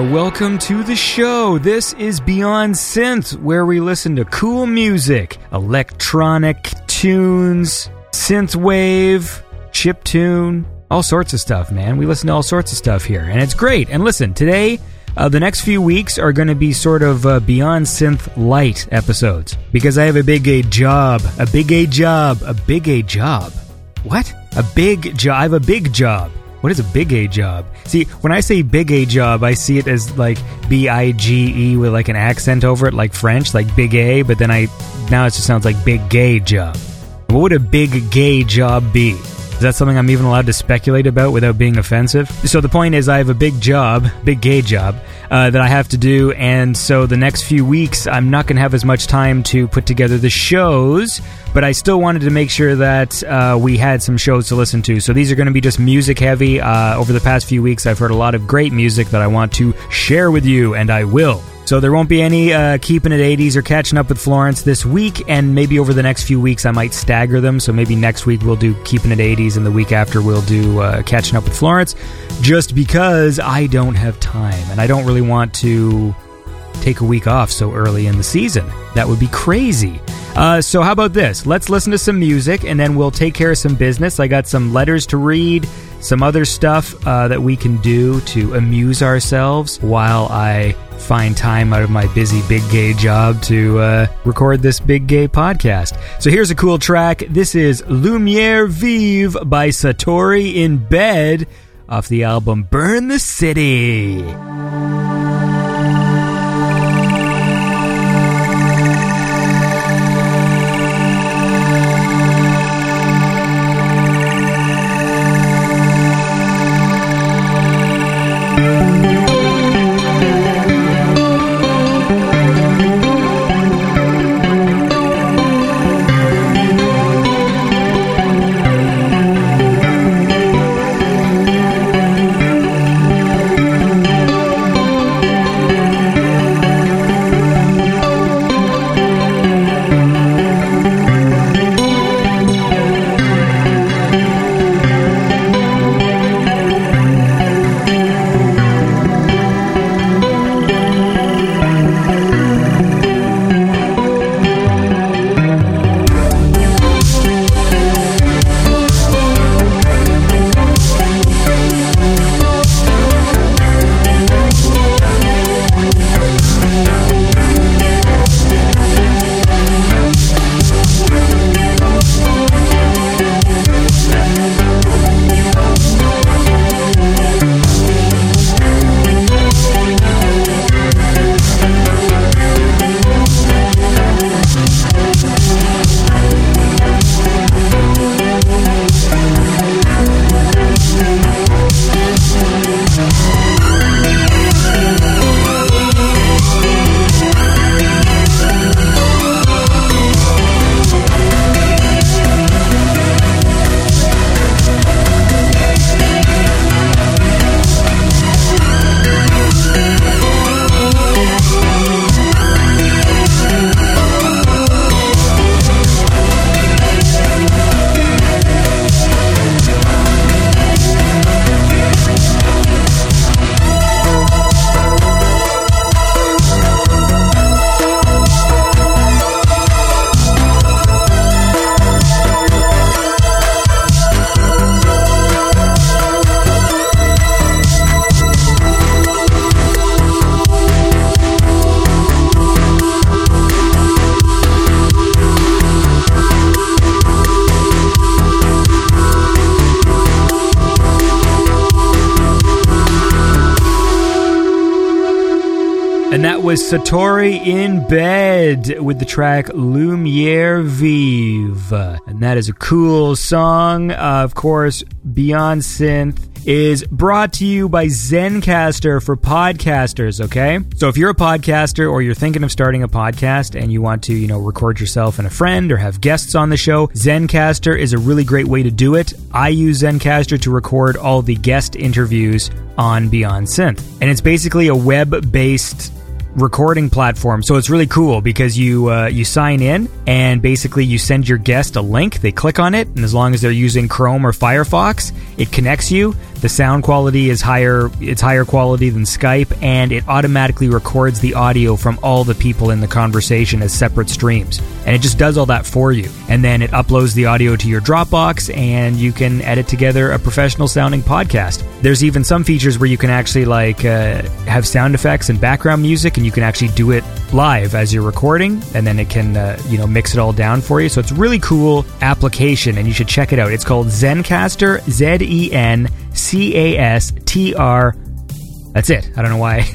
There, welcome to the show. This is Beyond Synth, where we listen to cool music, electronic tunes, synthwave, chip tune, all sorts of stuff, man. We listen to all sorts of stuff here, and it's great. And listen, today, uh, the next few weeks are going to be sort of uh, Beyond Synth light episodes because I have a big A job, a big A job, a big A job. What? A big job. I have a big job. What is a big A job? See, when I say big A job, I see it as like B I G E with like an accent over it, like French, like big A, but then I now it just sounds like big gay job. What would a big gay job be? Is that something I'm even allowed to speculate about without being offensive? So the point is, I have a big job, big gay job, uh, that I have to do, and so the next few weeks, I'm not going to have as much time to put together the shows, but I still wanted to make sure that uh, we had some shows to listen to. So these are going to be just music heavy. Uh, over the past few weeks, I've heard a lot of great music that I want to share with you, and I will. So there won't be any uh, keeping it 80s or catching up with Florence this week, and maybe over the next few weeks I might stagger them. So maybe next week we'll do keeping it 80s, and the week after we'll do uh, catching up with Florence, just because I don't have time and I don't really want to take a week off so early in the season. That would be crazy. Uh, so, how about this? Let's listen to some music and then we'll take care of some business. I got some letters to read, some other stuff uh, that we can do to amuse ourselves while I find time out of my busy big gay job to uh, record this big gay podcast. So, here's a cool track. This is Lumiere Vive by Satori in Bed off the album Burn the City. Satori in bed with the track Lumiere Vive. And that is a cool song. Uh, of course, Beyond Synth is brought to you by Zencastr for podcasters, okay? So if you're a podcaster or you're thinking of starting a podcast and you want to, you know, record yourself and a friend or have guests on the show, Zencastr is a really great way to do it. I use Zencastr to record all the guest interviews on Beyond Synth. And it's basically a web-based recording platform. So it's really cool because you uh, you sign in and basically you send your guest a link. They click on it, and as long as they're using Chrome or Firefox, it connects you. The sound quality is higher. It's higher quality than Skype, and it automatically records the audio from all the people in the conversation as separate streams. And it just does all that for you. And then it uploads the audio to your Dropbox, and you can edit together a professional sounding podcast. There's even some features where you can actually like uh, have sound effects and background music and you can actually do it live as you're recording, and then it can uh, you know mix it all down for you. So it's really cool application, and you should check it out. It's called Zencastr, Z E N C A S T R. That's it. I don't know why.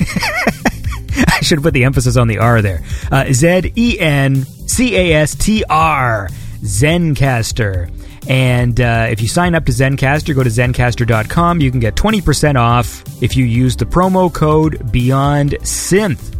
I should put the emphasis on the R there. Uh, Z E N C A S T R. Zencastr. And uh, if you sign up to Zencastr, go to zencastr.com. You can get 20% off if you use the promo code Beyond Synth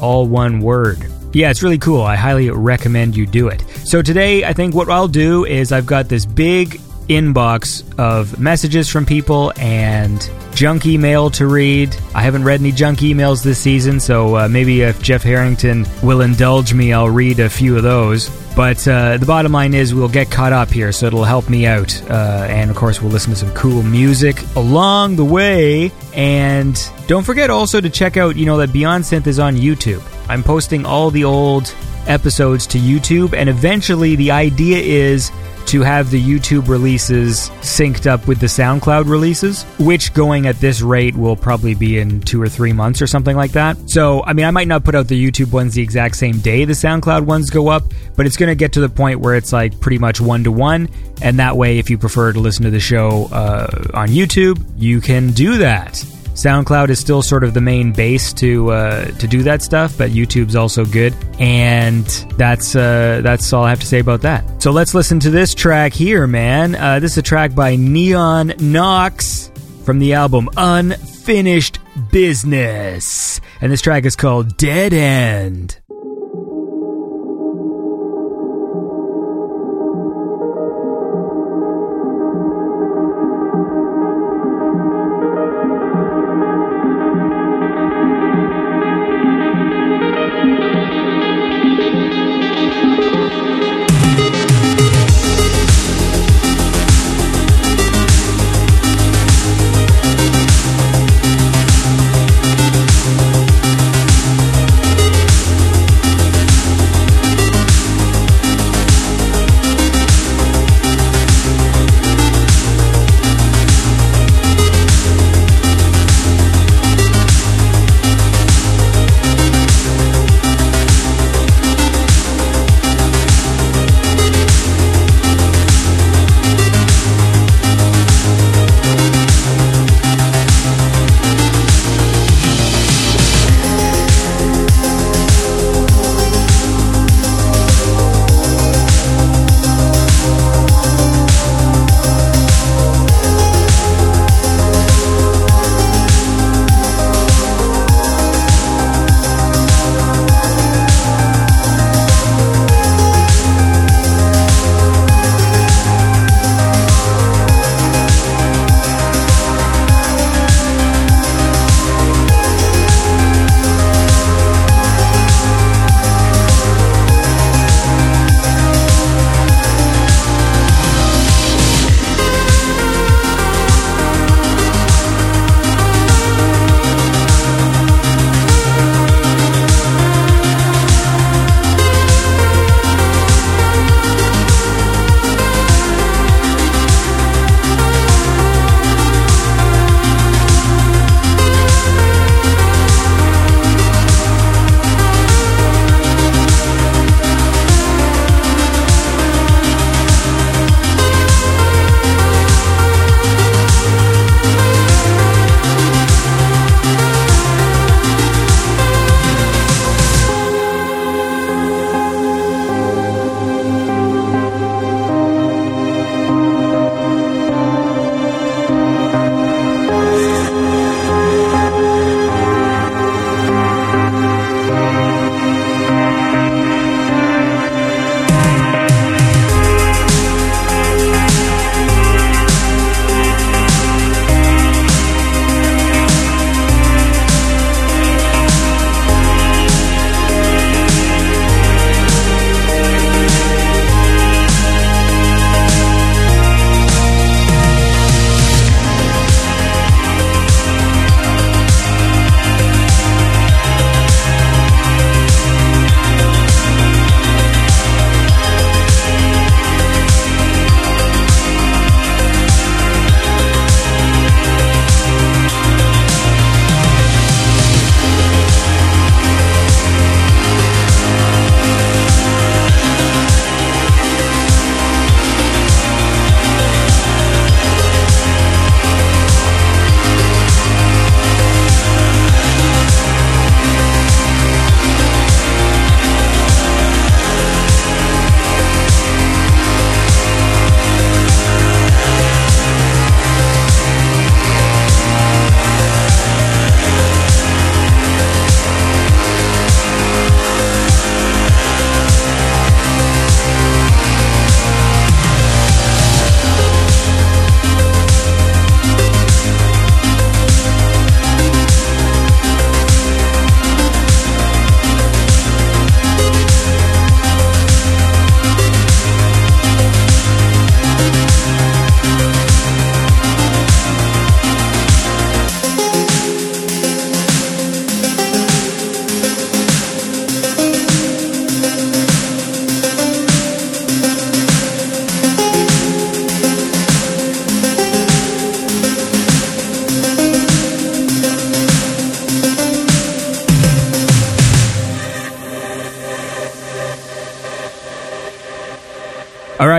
all one word. Yeah, it's really cool. I highly recommend you do it. So today, I think what I'll do is I've got this big inbox of messages from people and junk email to read. I haven't read any junk emails this season, so uh, maybe if Jeff Harrington will indulge me, I'll read a few of those. But uh, the bottom line is we'll get caught up here, so it'll help me out. Uh, and of course, we'll listen to some cool music along the way. And don't forget also to check out, you know, that Beyond Synth is on YouTube. I'm posting all the old episodes to YouTube, and eventually the idea is to have the YouTube releases synced up with the SoundCloud releases, which going at this rate will probably be in two or three months or something like that. So, I mean, I might not put out the YouTube ones the exact same day the SoundCloud ones go up, but it's going to get to the point where it's like pretty much one to one. And that way, if you prefer to listen to the show uh, on YouTube, you can do that. SoundCloud is still sort of the main base to uh, to do that stuff, but YouTube's also good, and that's uh, that's all I have to say about that. So let's listen to this track here, man. Uh, this is a track by Neon Nox from the album Unfinished Business, and this track is called Dead End.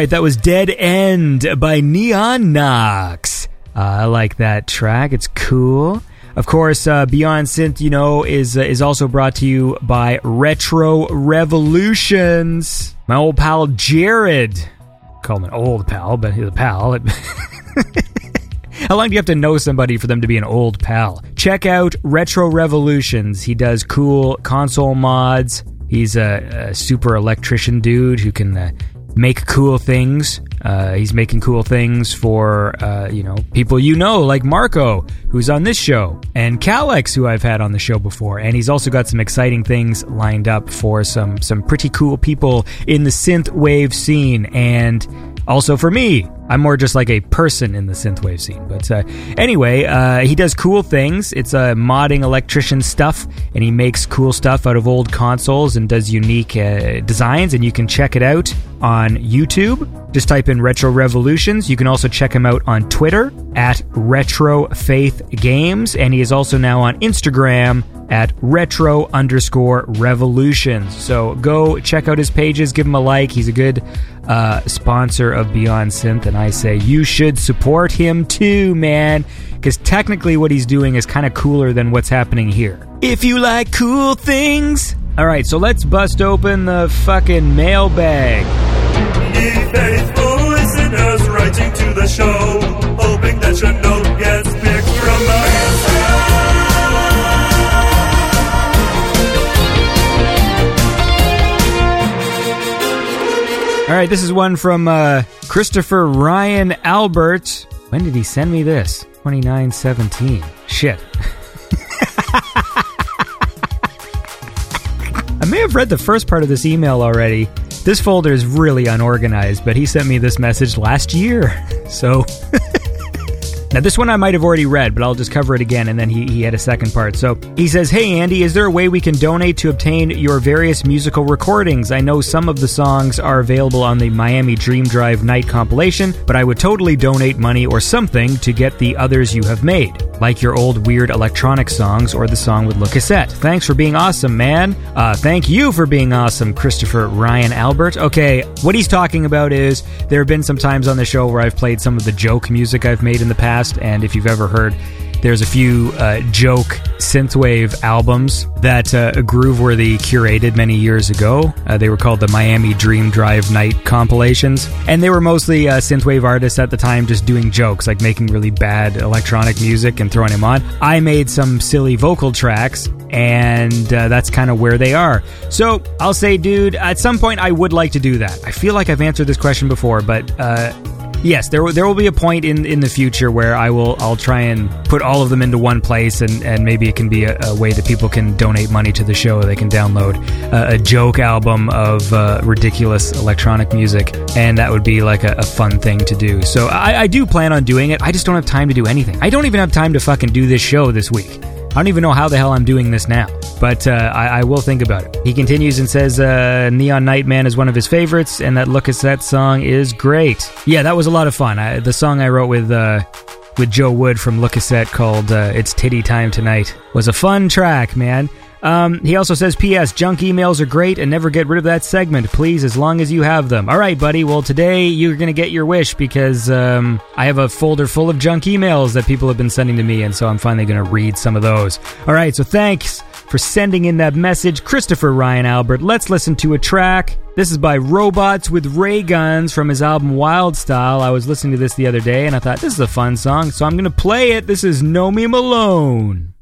Right, that was Dead End by Neon Nox. Uh, I like that track. It's cool. Of course, uh, Beyond Synth, you know, is uh, is also brought to you by Retro Revolutions. My old pal Jared, call him an old pal, but he's a pal. How long do you have to know somebody for them to be an old pal? Check out Retro Revolutions. He does cool console mods. He's a, a super electrician dude who can uh, make cool things. Uh, he's making cool things for uh, you know people you know like Marco, who's on this show, and Calex, who I've had on the show before. And he's also got some exciting things lined up for some some pretty cool people in the synth wave scene and also for me. I'm more just like a person in the synthwave scene. But uh, anyway, uh, he does cool things. It's uh, modding electrician stuff, and he makes cool stuff out of old consoles and does unique uh, designs. And you can check it out on YouTube. Just type in Retro Revolutions. You can also check him out on Twitter at Retro Faith Games, and he is also now on Instagram at retro underscore revolutions. So go check out his pages, give him a like. He's a good uh, sponsor of Beyond Synth, and I say you should support him too, man, because technically what he's doing is kind of cooler than what's happening here. If you like cool things. All right, so let's bust open the fucking mailbag. Faithful listeners writing to the show, hoping that your note All right, this is one from uh, Christopher Ryan Albert. When did he send me this? 2917. Shit. I may have read the first part of this email already. This folder is really unorganized, but he sent me this message last year. So. Now, this one I might have already read, but I'll just cover it again, and then he, he had a second part. So he says, Hey, Andy, is there a way we can donate to obtain your various musical recordings? I know some of the songs are available on the Miami Dream Drive Night compilation, but I would totally donate money or something to get the others you have made, like your old weird electronic songs or the song with Le Cassette. Thanks for being awesome, man. Uh, thank you for being awesome, Christopher Ryan Albert. Okay, what he's talking about is there have been some times on the show where I've played some of the joke music I've made in the past and if you've ever heard, there's a few uh, joke synthwave albums that uh, Grooveworthy curated many years ago. Uh, they were called the Miami Dream Drive Night compilations, and they were mostly uh, synthwave artists at the time just doing jokes, like making really bad electronic music and throwing them on. I made some silly vocal tracks, and uh, that's kind of where they are. So I'll say, dude, at some point I would like to do that. I feel like I've answered this question before, but uh, yes, there there will be a point in, in the future where I will I'll try and put all of them into one place, and, and maybe it can be a, a way that people can donate money to the show. They can download a, a joke album of uh, ridiculous electronic music, and that would be like a, a fun thing to do. So I, I do plan on doing it. I just don't have time to do anything. I don't even have time to fucking do this show this week. I don't even know how the hell I'm doing this now, but uh, I, I, will think about it. He continues and says uh, Neon Nightman is one of his favorites, and that Le Cassette song is great. Yeah, that was a lot of fun. I, the song I wrote with uh, with Joe Wood from Le Cassette called uh, "It's Titty Time Tonight" was a fun track, man. Um, he also says, P.S. Junk emails are great and never get rid of that segment, please, as long as you have them. All right, buddy. Well, today you're going to get your wish because um, I have a folder full of junk emails that people have been sending to me, and so I'm finally going to read some of those. All right, so thanks for sending in that message, Christopher Ryan Albert. Let's listen to a track. This is by Robots with Ray Guns from his album Wild Style. I was listening to this the other day and I thought this is a fun song, so I'm going to play it. This is Nomi Malone.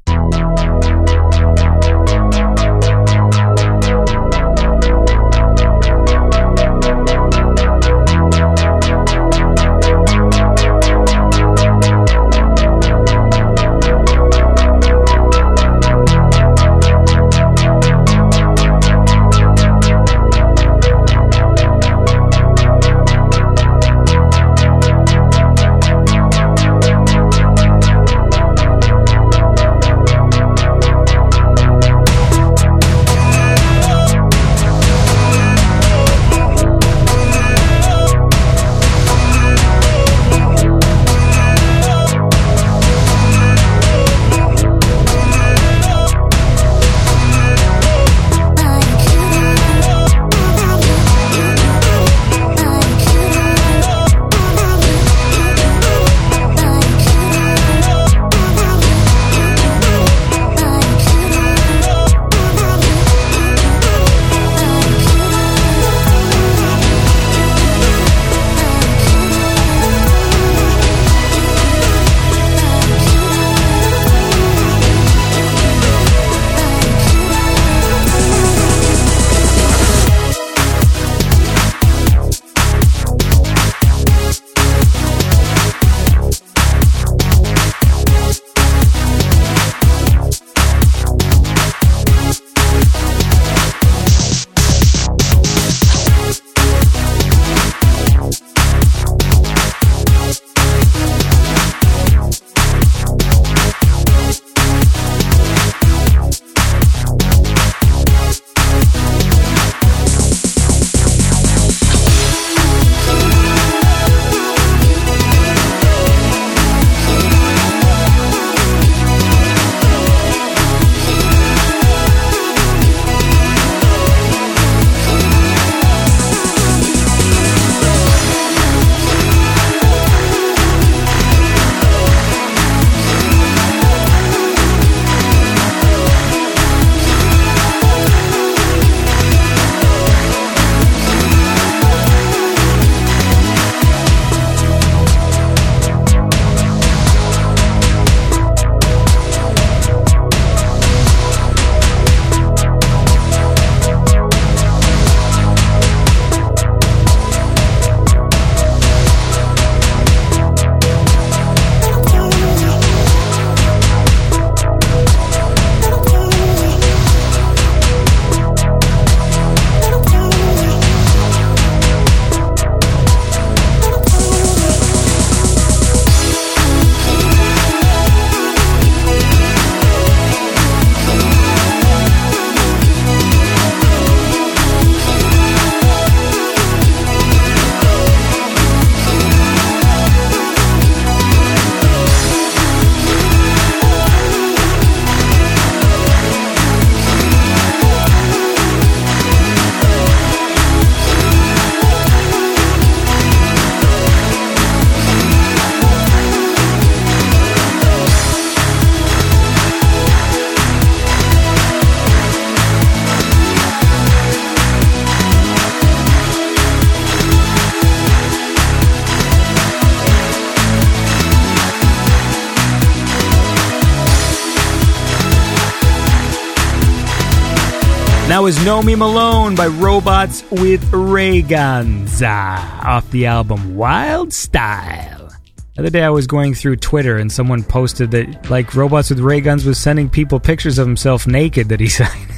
Was Nomi Malone by Robots with Ray Guns off the album Wild Style. The other day I was going through Twitter and someone posted that like Robots with Ray Guns was sending people pictures of himself naked that he signed.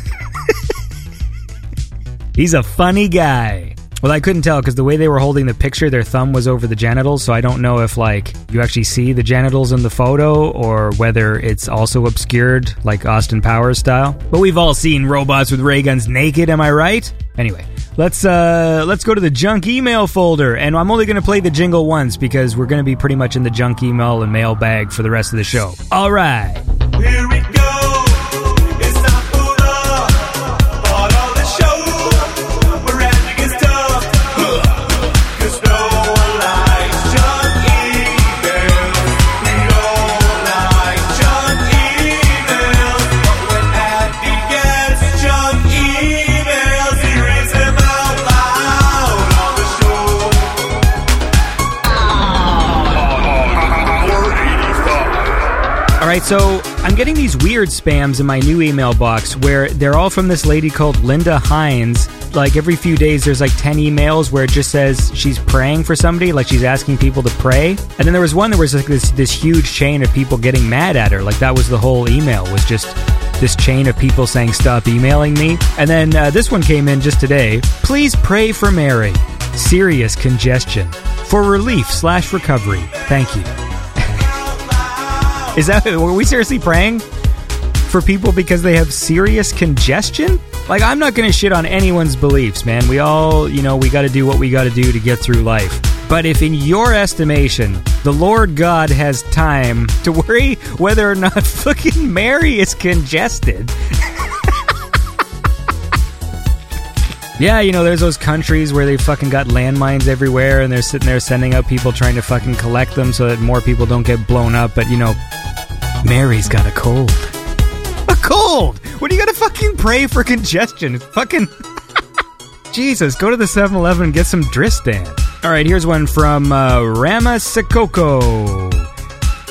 He's a funny guy. Well, I couldn't tell because the way they were holding the picture, their thumb was over the genitals, so I don't know if like you actually see the genitals in the photo or whether it's also obscured like Austin Powers style. But we've all seen robots with ray guns naked, am I right? Anyway, let's uh let's go to the junk email folder and I'm only going to play the jingle once because we're going to be pretty much in the junk email and mailbag for the rest of the show. All right. Here we go. So I'm getting these weird spams in my new email box where they're all from this lady called Linda Hines. Like every few days, there's like 10 emails where it just says she's praying for somebody, like she's asking people to pray. And then there was one that was like this, this huge chain of people getting mad at her. Like that was the whole email, was just this chain of people saying, Stop emailing me. And then uh, this one came in just today. Please pray for Mary. Serious congestion. For relief slash recovery. Thank you. Is that were we seriously praying for people because they have serious congestion? Like I'm not going to shit on anyone's beliefs, man. We all, you know, we got to do what we got to do to get through life. But if in your estimation, the Lord God has time to worry whether or not fucking Mary is congested, Yeah, you know, there's those countries where they fucking got landmines everywhere and they're sitting there sending out people trying to fucking collect them so that more people don't get blown up. But, you know, Mary's got a cold. A cold! What are you gonna fucking pray for congestion? Fucking. Jesus, go to the 7 Eleven and get some Dristan. Alright, here's one from uh, Rama Sekoko.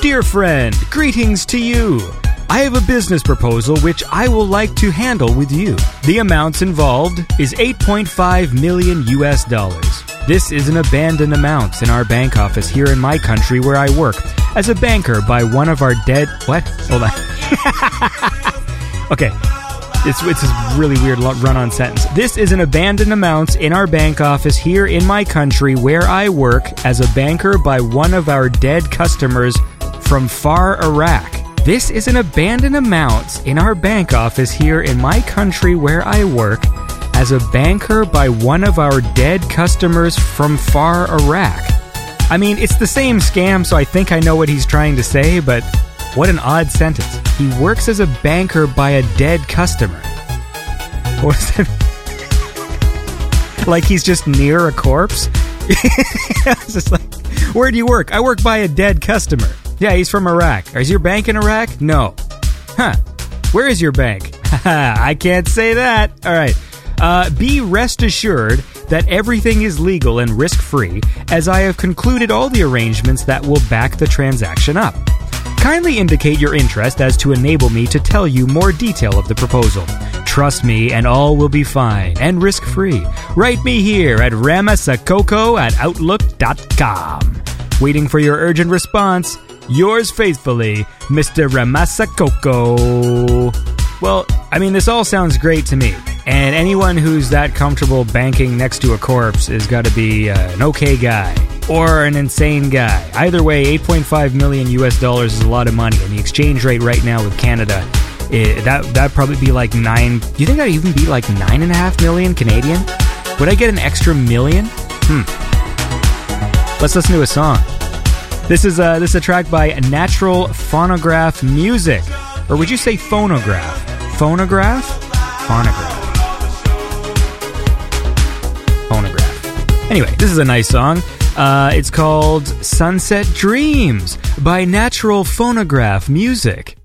Dear friend, greetings to you. I have a business proposal which I will like to handle with you. The amounts involved is 8.5 million US dollars. This is an abandoned amount in our bank office here in my country where I work as a banker by one of our dead. What? Hold on. okay. It's, it's a really weird run on sentence. This is an abandoned amount in our bank office here in my country where I work as a banker by one of our dead customers from far Iraq. This is an abandoned amount in our bank office here in my country where I work as a banker by one of our dead customers from far Iraq. I mean, it's the same scam, so I think I know what he's trying to say, but what an odd sentence. He works as a banker by a dead customer. What is that? like he's just near a corpse? it's just like, where do you work? I work by a dead customer. Yeah, he's from Iraq. Is your bank in Iraq? No. Huh. Where is your bank? I can't say that. All right. Uh, be rest assured that everything is legal and risk free, as I have concluded all the arrangements that will back the transaction up. Kindly indicate your interest as to enable me to tell you more detail of the proposal. Trust me, and all will be fine and risk free. Write me here at ramasakoko at outlook.com. Waiting for your urgent response. Yours faithfully, Mr. Ramasakoko. Well, I mean, this all sounds great to me. And anyone who's that comfortable banking next to a corpse has got to be uh, an okay guy or an insane guy. Either way, 8.5 million US dollars is a lot of money, and the exchange rate right now with Canada, eh, that that'd probably be like nine. Do you think that'd even be like nine and a half million Canadian? Would I get an extra million? Hmm. Let's listen to a song. This is a, this is a track by Natural Phonograph Music. Or would you say phonograph? Phonograph? Phonograph. Phonograph. Anyway, this is a nice song. Uh, it's called Sunset Dreams by Natural Phonograph Music.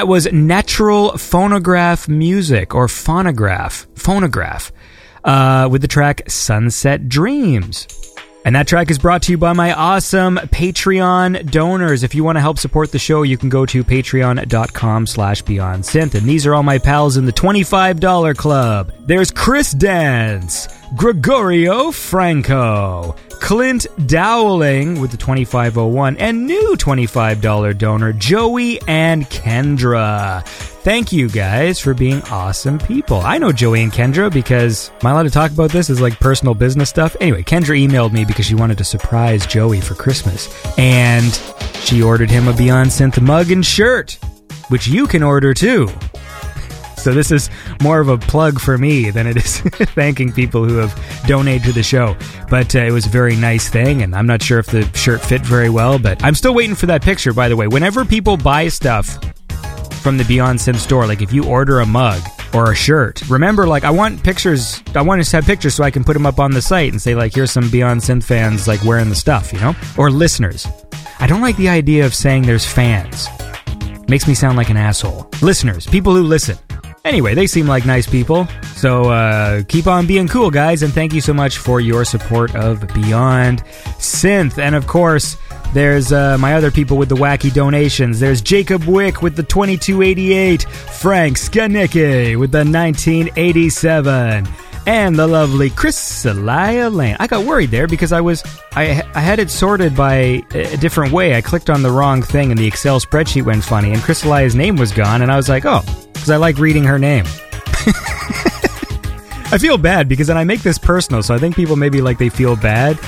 That was Natural Phonograph Music or Phonograph, Phonograph, uh, with the track Sunset Dreams. And that track is brought to you by my awesome Patreon donors. If you want to help support the show, you can go to patreon.com slash beyond synth. And these are all my pals in the $25 club. There's Chris Dance, Gregorio Franco, Clint Dowling with the 2501, and new $25 donor, Joey and Kendra. Thank you guys for being awesome people. I know Joey and Kendra because am I allowed to talk about this as like personal business stuff? Anyway, Kendra emailed me because she wanted to surprise Joey for Christmas. And she ordered him a Beyond Synth mug and shirt, which you can order too. So this is more of a plug for me than it is thanking people who have donated to the show. But uh, it was a very nice thing, and I'm not sure if the shirt fit very well, but I'm still waiting for that picture, by the way. Whenever people buy stuff from the Beyond Synth store, like if you order a mug or a shirt, remember, like, I want pictures, I want to have pictures so I can put them up on the site and say, like, here's some Beyond Synth fans, like, wearing the stuff, you know? Or listeners. I don't like the idea of saying there's fans. Makes me sound like an asshole. Listeners, people who listen. Anyway, they seem like nice people. So uh, keep on being cool, guys, and thank you so much for your support of Beyond Synth. And of course, there's uh, my other people with the wacky donations. There's Jacob Wick with the 2288, Frank Skanicki with the 1987, and the lovely Chrysalia Lane. I got worried there because I was I I had it sorted by a different way. I clicked on the wrong thing and the Excel spreadsheet went funny, and Chrysalia's name was gone, and I was like, oh, because I like reading her name. I feel bad because then I make this personal, so I think people maybe like they feel bad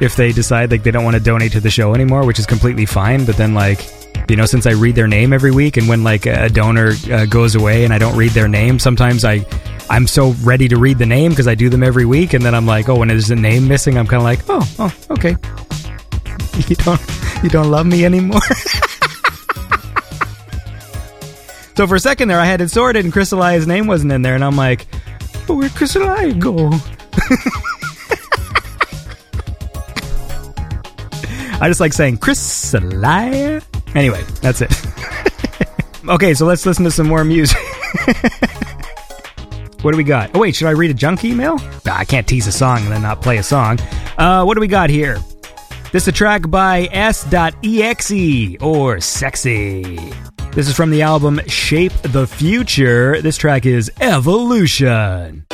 if they decide like they don't want to donate to the show anymore, which is completely fine. But then like you know, since I read their name every week, and when like a donor uh, goes away and I don't read their name, sometimes I I'm so ready to read the name because I do them every week, and then I'm like, oh, when there's a name missing, I'm kind of like, oh, oh, okay, you don't you don't love me anymore. So for a second there, I had it sorted, and Chrysalia's name wasn't in there, and I'm like, oh, where'd go? I just like saying Chrysalia. Anyway, that's it. okay, so let's listen to some more music. What do we got? Oh wait, should I read a junk email? Nah, I can't tease a song and then not play a song. Uh, what do we got here? This is a track by S.exe or Sexy. This is from the album Shape the Future. This track is Evolution. Evolution.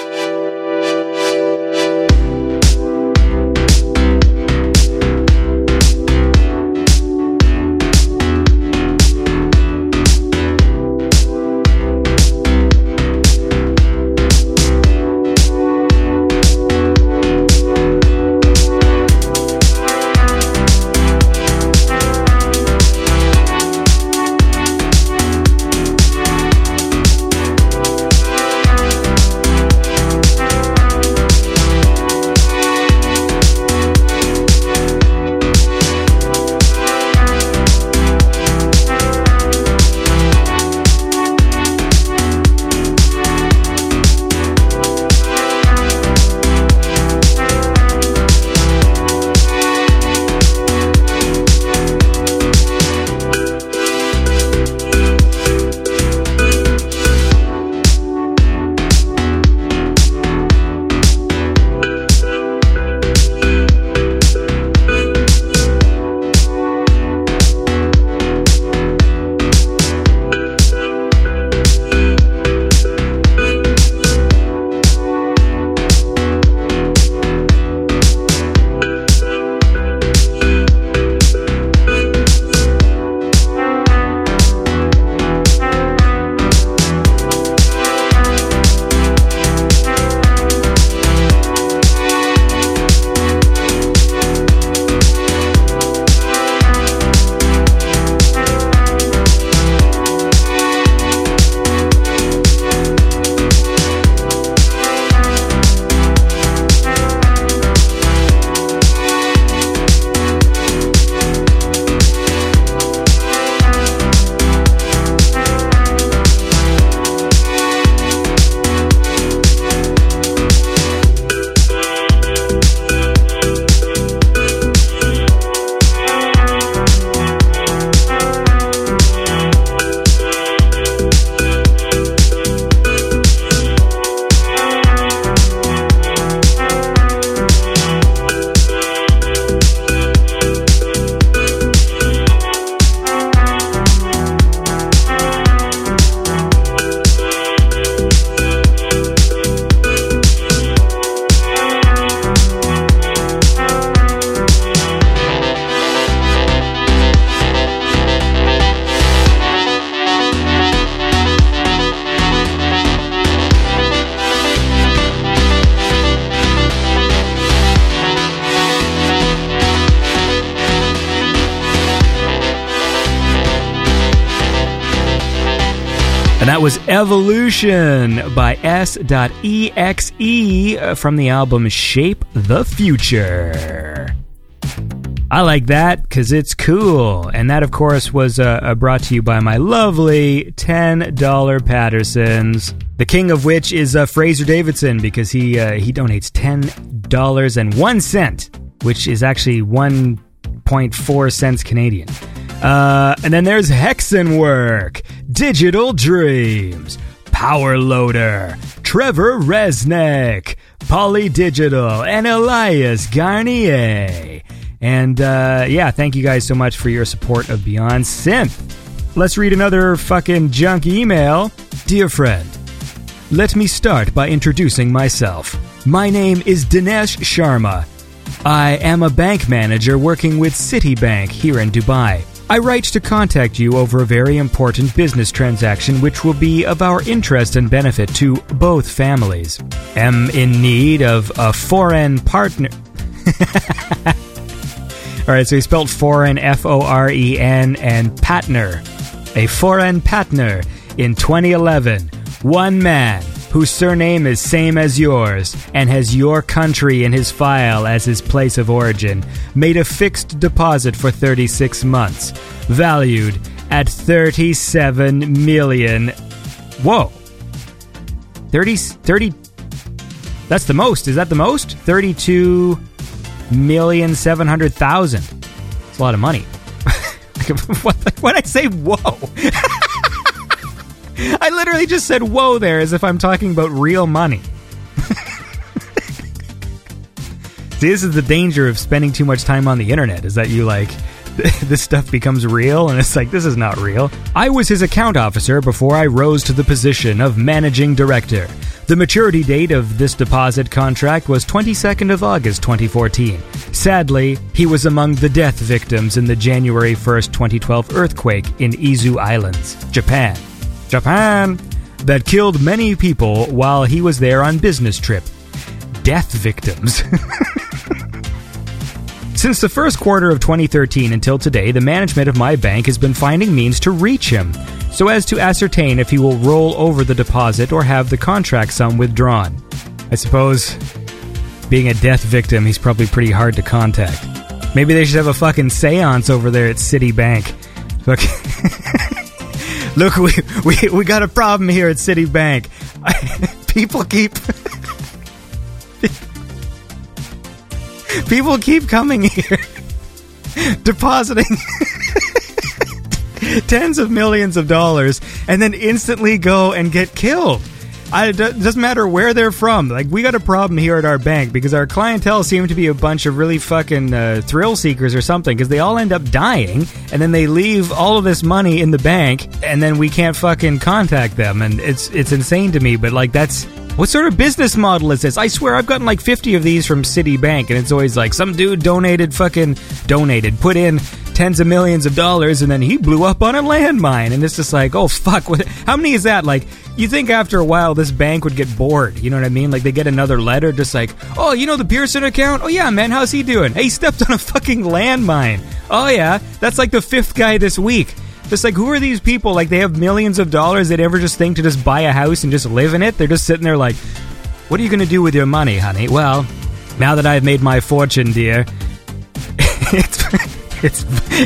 That was Evolution by S.exe uh, from the album Shape the Future. I like that because it's cool. And that, of course, was uh, uh, brought to you by my lovely $10 Pattersons. The king of which is uh, Fraser Davidson because he uh, he donates $10 and one cent, which is actually 1.4 cents Canadian. Uh, and then there's Hexenwork, Digital Dreams, Power Loader, Trevor Resnick, Poly Digital, and Elias Garnier. And uh, yeah, thank you guys so much for your support of Beyond Synth. Let's read another fucking junk email. Dear friend, let me start by introducing myself. My name is Dinesh Sharma. I am a bank manager working with Citibank here in Dubai. I write to contact you over a very important business transaction which will be of our interest and benefit to both families. Am in need of a foreign partner. All right, so he spelled foreign F O R E N and partner. A foreign partner in 2011. One man whose surname is same as yours and has your country in his file as his place of origin made a fixed deposit for 36 months valued at 37 million. Whoa. 30 30 that's the most. Is that the most? 32 million 700,000 it's a lot of money. What when I say whoa I literally just said whoa there as if I'm talking about real money. This is the danger of spending too much time on the internet is that you like this stuff becomes real and it's like this is not real. I was his account officer before I rose to the position of managing director. The maturity date of this deposit contract was 22nd of August 2014. Sadly, he was among the death victims in the January 1st, 2012 earthquake in Izu Islands, Japan. Japan, that killed many people while he was there on business trip. Death victims. Since the first quarter of 2013 until today, the management of my bank has been finding means to reach him so as to ascertain if he will roll over the deposit or have the contract sum withdrawn. I suppose, being a death victim, he's probably pretty hard to contact. Maybe they should have a fucking seance over there at Citibank. Fuck. Look, we, we we got a problem here at Citibank. People keep people keep coming here, depositing tens of millions of dollars, and then instantly go and get killed. I, it doesn't matter where they're from. Like we got a problem here at our bank because our clientele seem to be a bunch of really fucking uh, thrill seekers or something. Because they all end up dying, and then they leave all of this money in the bank, and then we can't fucking contact them, and it's it's insane to me. But like that's what sort of business model is this? I swear I've gotten like 50 of these from Citibank, and it's always like some dude donated fucking donated, put in tens of millions of dollars, and then he blew up on a landmine, and it's just like, oh fuck, what? How many is that? Like, you think after a while this bank would get bored? You know what I mean? Like they get another letter, just like, oh, you know the Pearson account? Oh yeah, man, how's he doing? Hey, he stepped on a fucking landmine. Oh yeah, that's like the fifth guy this week. Just like, who are these people? Like, they have millions of dollars. They'd ever just think to just buy a house and just live in it. They're just sitting there like, what are you going to do with your money, honey? Well, now that I've made my fortune, dear, it's it's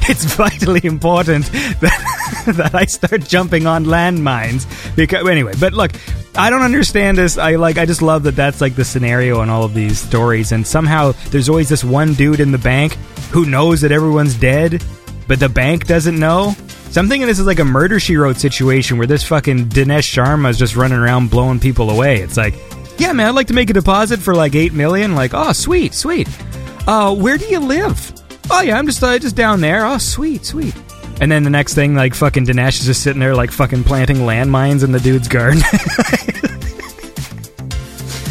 it's vitally important that that I start jumping on landmines because anyway. But look, I don't understand this. I like I just love that that's like the scenario in all of these stories, and somehow there's always this one dude in the bank who knows that everyone's dead, but the bank doesn't know. So I'm thinking this is like a murder she wrote situation where this fucking Dinesh Sharma is just running around blowing people away. It's like, yeah, man, I'd like to make a deposit for like eight million. Like, oh, sweet, sweet. Uh, where do you live? Oh yeah, I'm just uh, just down there. Oh, sweet, sweet. And then the next thing, like fucking Dinesh is just sitting there, like fucking planting landmines in the dude's garden.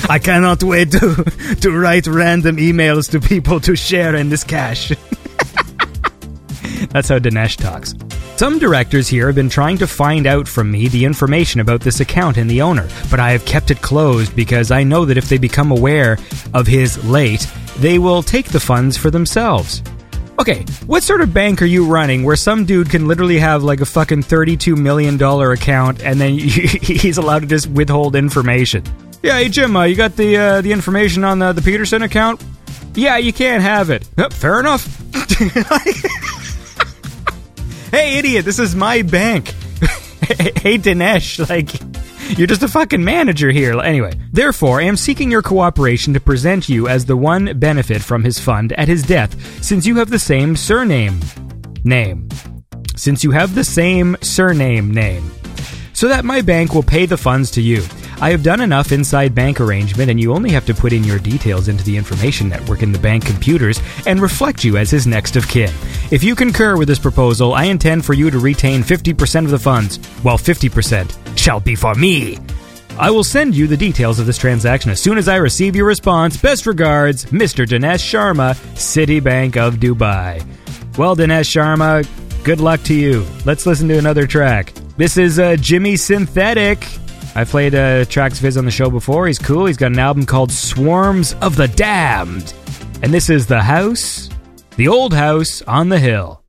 I cannot wait to to write random emails to people to share in this cash. That's how Dinesh talks. Some directors here have been trying to find out from me the information about this account and the owner, but I have kept it closed because I know that if they become aware of his late, they will take the funds for themselves. Okay, what sort of bank are you running where some dude can literally have like a fucking $32 million account and then he's allowed to just withhold information? Yeah, hey Jim, uh, you got the uh, the information on the, the Peterson account? Yeah, you can't have it. Yep, fair enough. hey, idiot, this is my bank. hey, Dinesh, like, you're just a fucking manager here. Anyway, therefore, I am seeking your cooperation to present you as the one benefit from his fund at his death, since you have the same surname name. Since you have the same surname name. So that my bank will pay the funds to you. I have done enough inside bank arrangement, and you only have to put in your details into the information network in the bank computers and reflect you as his next of kin. If you concur with this proposal, I intend for you to retain 50% of the funds, while 50% shall be for me. I will send you the details of this transaction as soon as I receive your response. Best regards, Mr. Dinesh Sharma, Citibank of Dubai. Well, Dinesh Sharma, good luck to you. Let's listen to another track. This is uh, Jimmy Synthetic. I played uh, tracks of his on the show before. He's cool. He's got an album called Swarms of the Damned. And this is The House, The Old House on the Hill.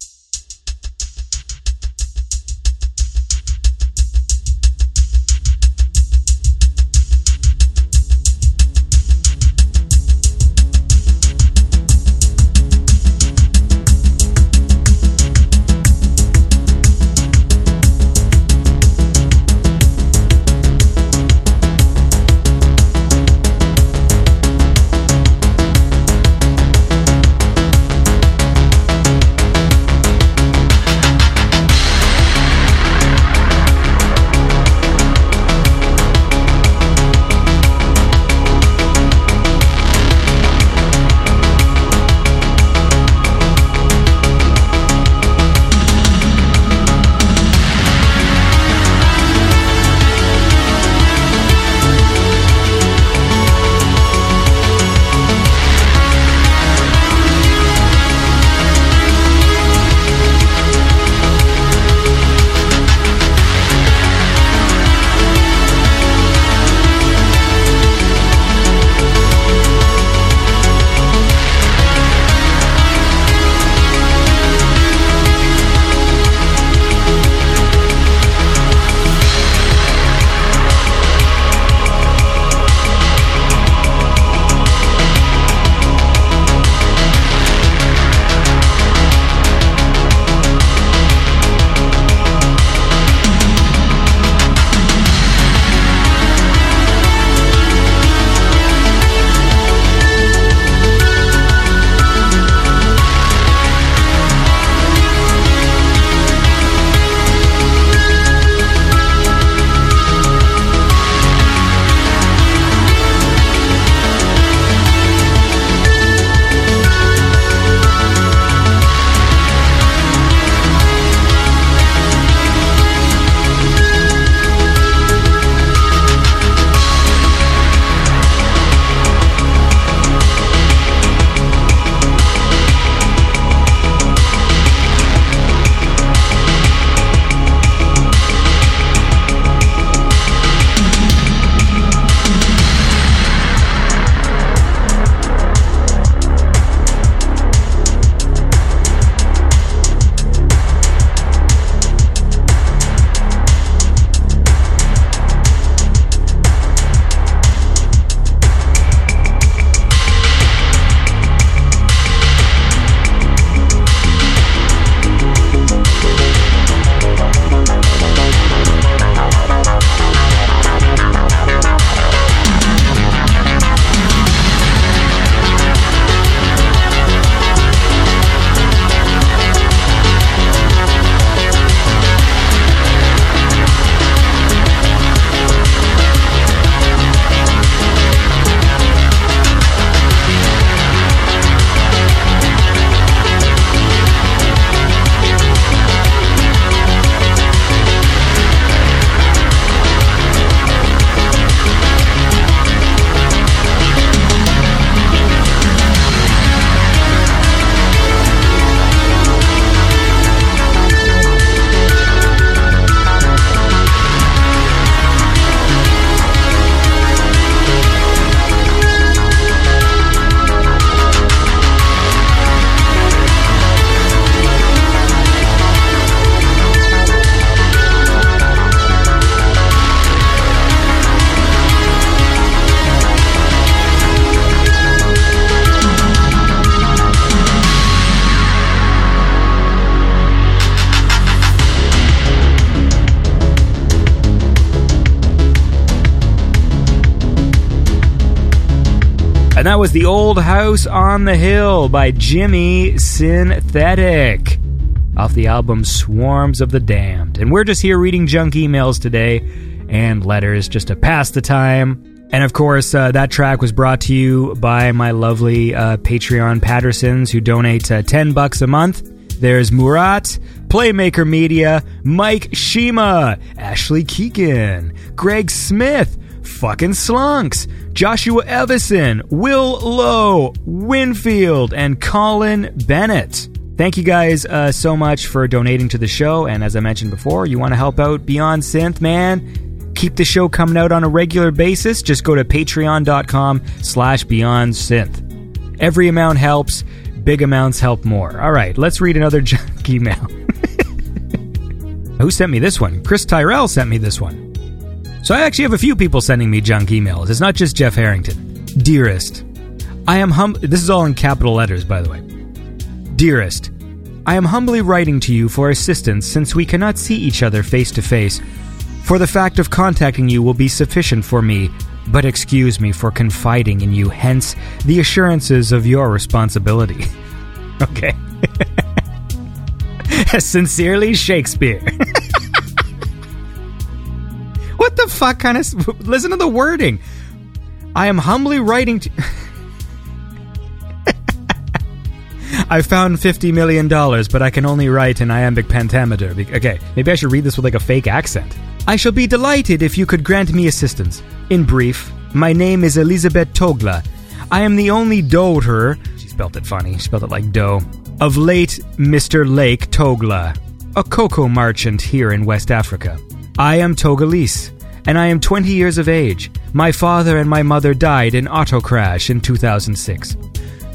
And that was The Old House on the Hill by Jimmy Synthetic off the album Swarms of the Damned. And we're just here reading junk emails today and letters just to pass the time. And of course, uh, that track was brought to you by my lovely uh, Patreon Pattersons who donate uh, 10 bucks a month. There's Murat, Playmaker Media, Mike Shima, Ashley Keegan, Greg Smith, fucking Slunks, Joshua Evison, Will Lowe, Winfield, and Colin Bennett. Thank you guys uh, so much for donating to the show. And as I mentioned before, you want to help out Beyond Synth, man? Keep the show coming out on a regular basis. Just go to patreon.com slash beyond synth. Every amount helps. Big amounts help more. All right, let's read another junk email. Who sent me this one? Chris Tyrell sent me this one. So I actually have a few people sending me junk emails. It's not just Jeff Harrington. Dearest, I am hum. This is all in capital letters, by the way. Dearest, I am humbly writing to you for assistance since we cannot see each other face to face. For the fact of contacting you will be sufficient for me, but excuse me for confiding in you, hence the assurances of your responsibility. okay. Sincerely, Shakespeare. what the fuck kind of. Listen to the wording. I am humbly writing to. I found $50 million, but I can only write in iambic pentameter. Okay, maybe I should read this with like a fake accent. I shall be delighted if you could grant me assistance. In brief, my name is Elizabeth Togla. I am the only daughter, she spelled it funny, she spelled it like dough, of late Mr. Lake Togla, a cocoa merchant here in West Africa. I am Togolese, and I am 20 years of age. My father and my mother died in auto crash in 2006.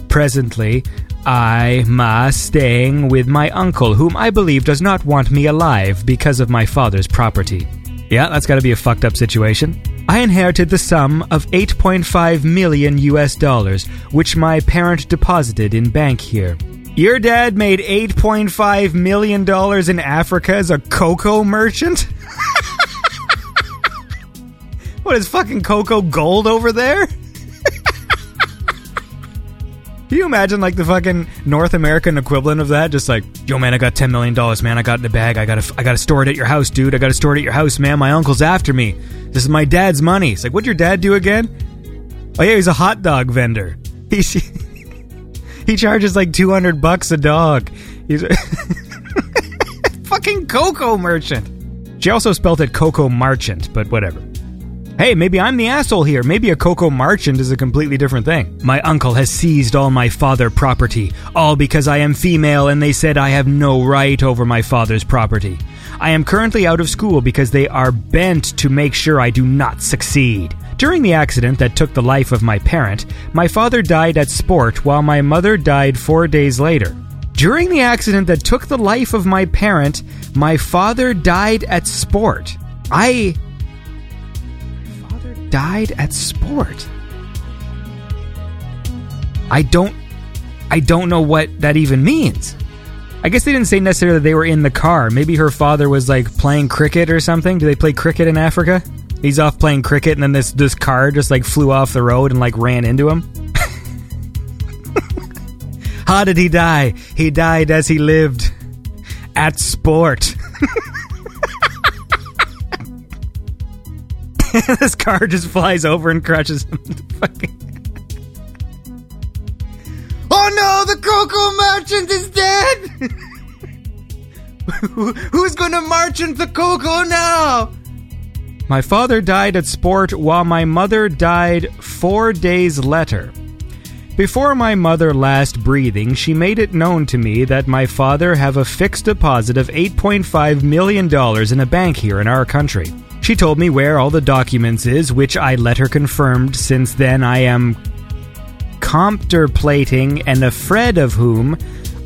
Presently, I ma staying with my uncle, whom I believe does not want me alive because of my father's property. Yeah, that's got to be a fucked up situation. I inherited the sum of 8.5 million US dollars, which my parent deposited in bank here. Your dad made 8.5 million dollars in Africa as a cocoa merchant? what is fucking cocoa gold over there? Can you imagine like the fucking North American equivalent of that? Just like, yo, man, I got ten million dollars, man. I got in a bag. I gotta, I gotta store it at your house, dude. I gotta store it at your house, man. My uncle's after me. This is my dad's money. It's like, what'd your dad do again? Oh yeah, he's a hot dog vendor. He he charges like two hundred bucks a dog. He's a fucking cocoa merchant. She also spelled it cocoa merchant, but whatever. Hey, maybe I'm the asshole here. Maybe a cocoa merchant is a completely different thing. My uncle has seized all my father property, all because I am female and they said I have no right over my father's property. I am currently out of school because they are bent to make sure I do not succeed. During the accident that took the life of my parent, my father died at sport while my mother died four days later. During the accident that took the life of my parent, my father died at sport. I died at sport. I don't I don't know what that even means. I guess they didn't say necessarily that they were in the car. Maybe her father was like playing cricket or something. Do they play cricket in Africa? He's off playing cricket and then this this car just like flew off the road and like ran into him. How did he die? He died as he lived at sport. this car just flies over and crushes him. Oh no, the cocoa merchant is dead! Who's gonna merchant the cocoa now? My father died at sport while my mother died four days later. Before my mother last breathing, she made it known to me that my father have a fixed deposit of $8.5 million in a bank here in our country. She told me where all the documents is, which I let her confirmed since then I am contemplating and afraid of whom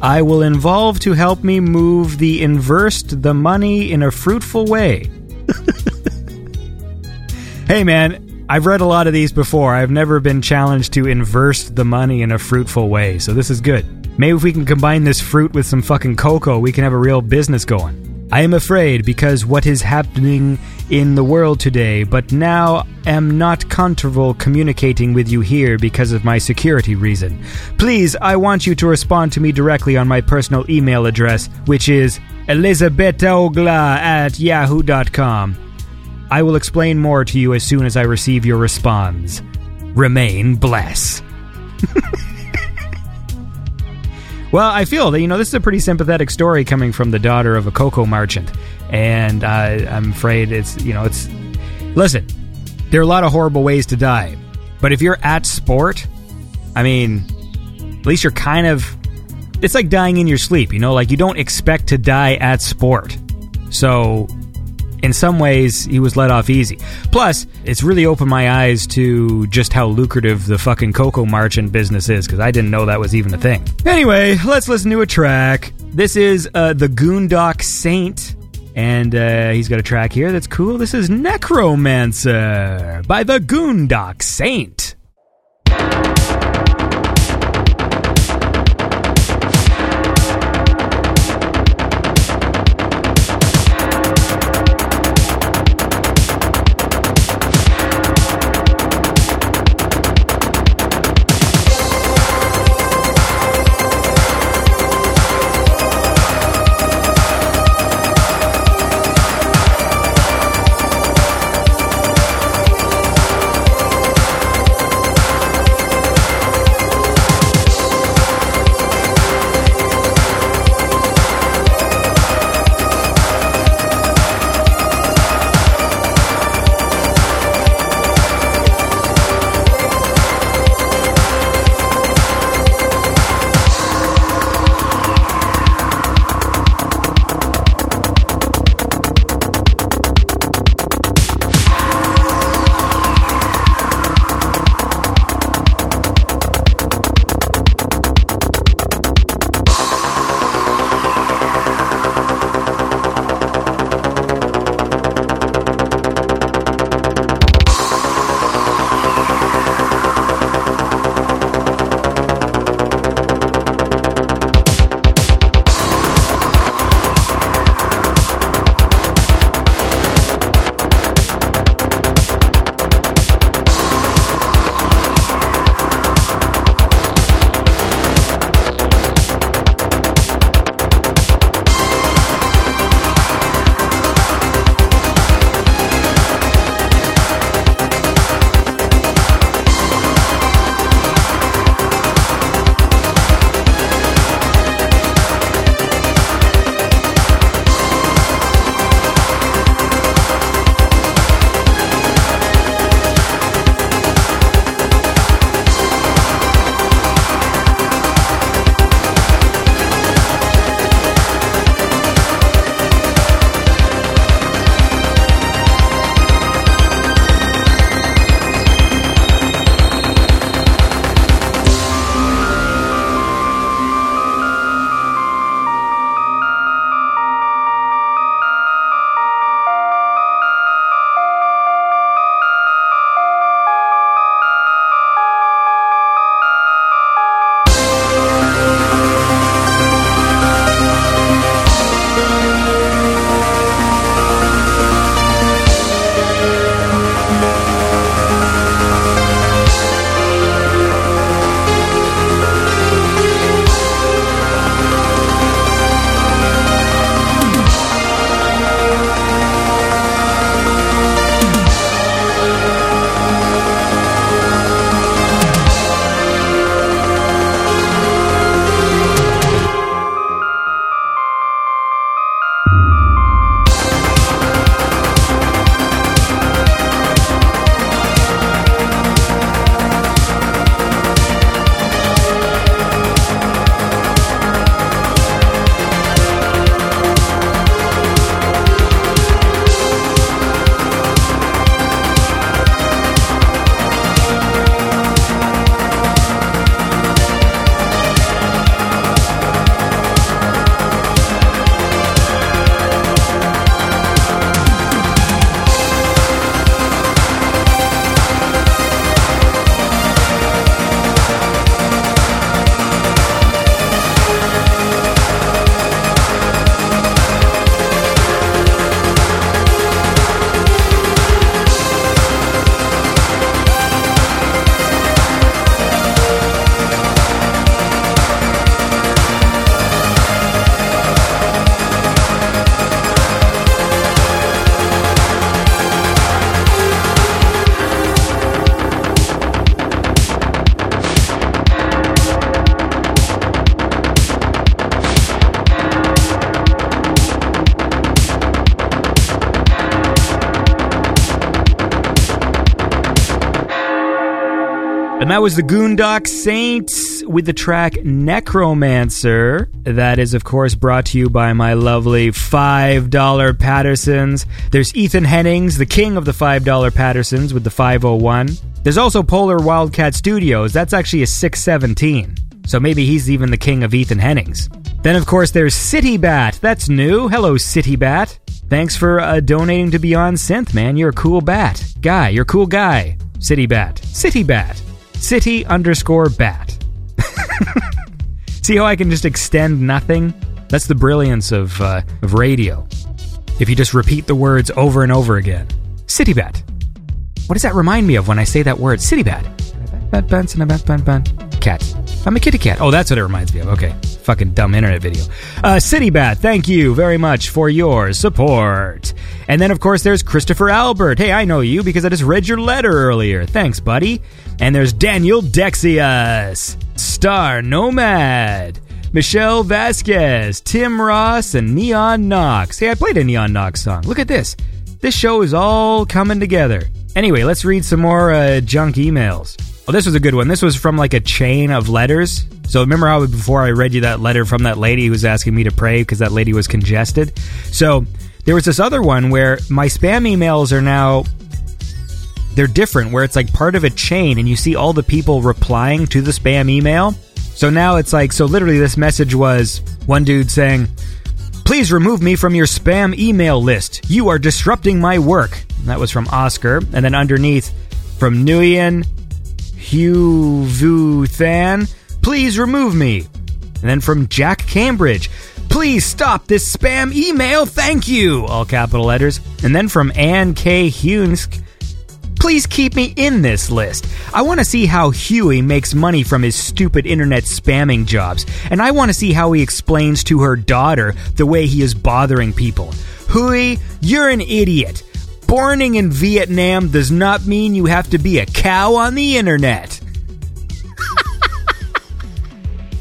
I will involve to help me move the inversed the money in a fruitful way. hey man, I've read a lot of these before. I've never been challenged to inverse the money in a fruitful way, so this is good. Maybe if we can combine this fruit with some fucking cocoa, we can have a real business going. I am afraid because what is happening in the world today, but now am not comfortable communicating with you here because of my security reason. Please, I want you to respond to me directly on my personal email address, which is elizabetogla at yahoo.com. I will explain more to you as soon as I receive your response. Remain bless. Well, I feel that, you know, this is a pretty sympathetic story coming from the daughter of a cocoa merchant. And I'm afraid it's, you know, it's. Listen, there are a lot of horrible ways to die. But if you're at sport, I mean, at least you're kind of. It's like dying in your sleep, you know? Like, you don't expect to die at sport. So, in some ways, he was let off easy. Plus, it's really opened my eyes to just how lucrative the fucking cocoa merchant business is, because I didn't know that was even a thing. Anyway, let's listen to a track. This is uh, the Goondock Saint, and uh, he's got a track here that's cool. This is Necromancer by the Goondock Saint. That was the Goondock Saints with the track Necromancer. That is, of course, brought to you by my lovely $5 Pattersons. There's Ethan Hennings, the king of the $5 Pattersons, with the 501. There's also Polar Wildcat Studios. That's actually a 617. So maybe he's even the king of Ethan Hennings. Then, of course, there's City Bat. That's new. Hello, City Bat. Thanks for uh, donating to Beyond Synth, man. You're a cool bat. Guy, you're a cool guy. City Bat. City Bat. City underscore bat. See how I can just extend nothing? That's the brilliance of, uh, of radio. If you just repeat the words over and over again. City Bat. What does that remind me of when I say that word? City Bat. Cat. I'm a kitty cat. Oh, that's what it reminds me of. Okay. Fucking dumb internet video. Uh, City Bat, thank you very much for your support. And then, of course, there's Christopher Albert. Hey, I know you because I just read your letter earlier. Thanks, buddy. And there's Daniel Dexius, Star Nomad, Michelle Vasquez, Tim Ross, and Neon Nox. Hey, I played a Neon Nox song. Look at this. This show is all coming together. Anyway, let's read some more uh, junk emails. Oh, this was a good one. This was from like a chain of letters. So remember how before I read you that letter from that lady who was asking me to pray because that lady was congested? So there was this other one where my spam emails are now they're different where it's like part of a chain and you see all the people replying to the spam email. So now it's like so literally this message was one dude saying, "Please remove me from your spam email list. You are disrupting my work." And that was from Oscar, and then underneath from Nguyen Vu Than, please remove me. And then from Jack Cambridge, please stop this spam email, thank you, all capital letters. And then from Ann K. Hunsk, please keep me in this list. I want to see how Huey makes money from his stupid internet spamming jobs, and I want to see how he explains to her daughter the way he is bothering people. Huey, you're an idiot. Borning in Vietnam does not mean you have to be a cow on the internet.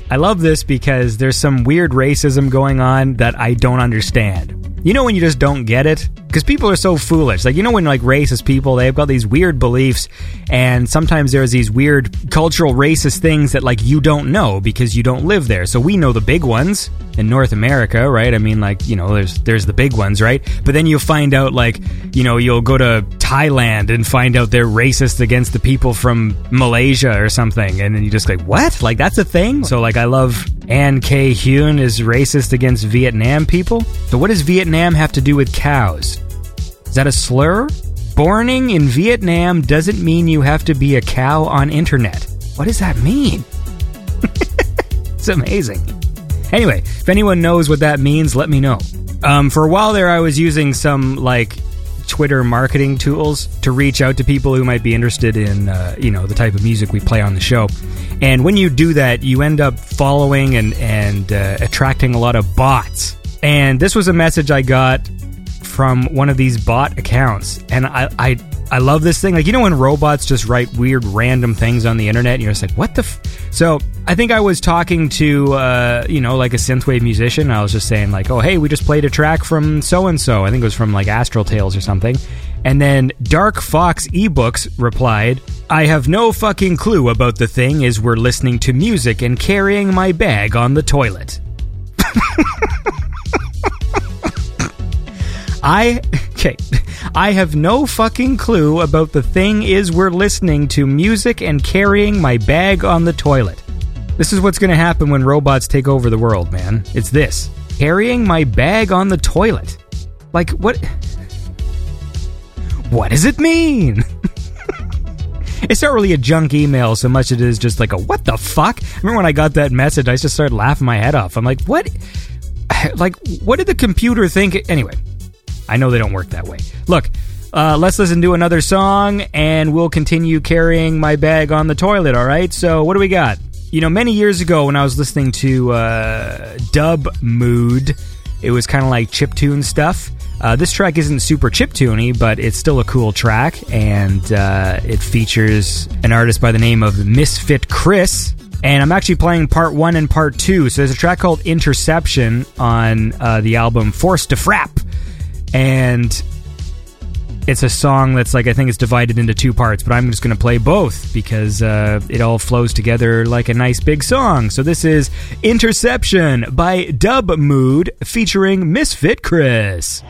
I love this because there's some weird racism going on that I don't understand. You know when you just don't get it? Because people are so foolish. Like, you know when, like, racist people, they've got these weird beliefs, and sometimes there's these weird cultural racist things that, like, you don't know because you don't live there. So we know the big ones in North America, right? I mean, like, you know, there's, there's the big ones, right? But then you'll find out, like, you know, you'll go to Thailand and find out they're racist against the people from Malaysia or something. And then you just like, what? Like, that's a thing? So, like, I love Ann K. Hyun is racist against Vietnam people. So, what does Vietnam have to do with cows? Is that a slur? Borning in Vietnam doesn't mean you have to be a cow on internet. What does that mean? it's amazing. Anyway, if anyone knows what that means, let me know. Um, for a while there, I was using some like Twitter marketing tools to reach out to people who might be interested in, uh, you know, the type of music we play on the show. And when you do that, you end up following and and uh, attracting a lot of bots. And this was a message I got from one of these bot accounts, and I I. I love this thing. Like, you know, when robots just write weird, random things on the internet, and you're just like, what the? F-? So, I think I was talking to, uh, you know, like a synthwave musician. I was just saying, like, oh, hey, we just played a track from so and so. I think it was from like Astral Tales or something. And then Dark Fox eBooks replied, I have no fucking clue about the thing is we're listening to music and carrying my bag on the toilet. I okay. I have no fucking clue about the thing is we're listening to music and carrying my bag on the toilet. This is what's going to happen when robots take over the world, man. It's this. Carrying my bag on the toilet. Like what What does it mean? it's not really a junk email so much it is just like a what the fuck? I remember when I got that message, I just started laughing my head off. I'm like, what like what did the computer think anyway? I know they don't work that way. Look, uh, let's listen to another song and we'll continue carrying my bag on the toilet, all right? So, what do we got? You know, many years ago when I was listening to uh, Dub Mood, it was kind of like chiptune stuff. Uh, this track isn't super chiptuney, but it's still a cool track, and uh, it features an artist by the name of Misfit Chris. And I'm actually playing part one and part two. So there's a track called Interception on uh, the album Forced to Frap and it's a song that's like I think it's divided into two parts, but I'm just going to play both because uh, it all flows together like a nice big song. So this is Interception by Dubmood featuring Misfit Chris.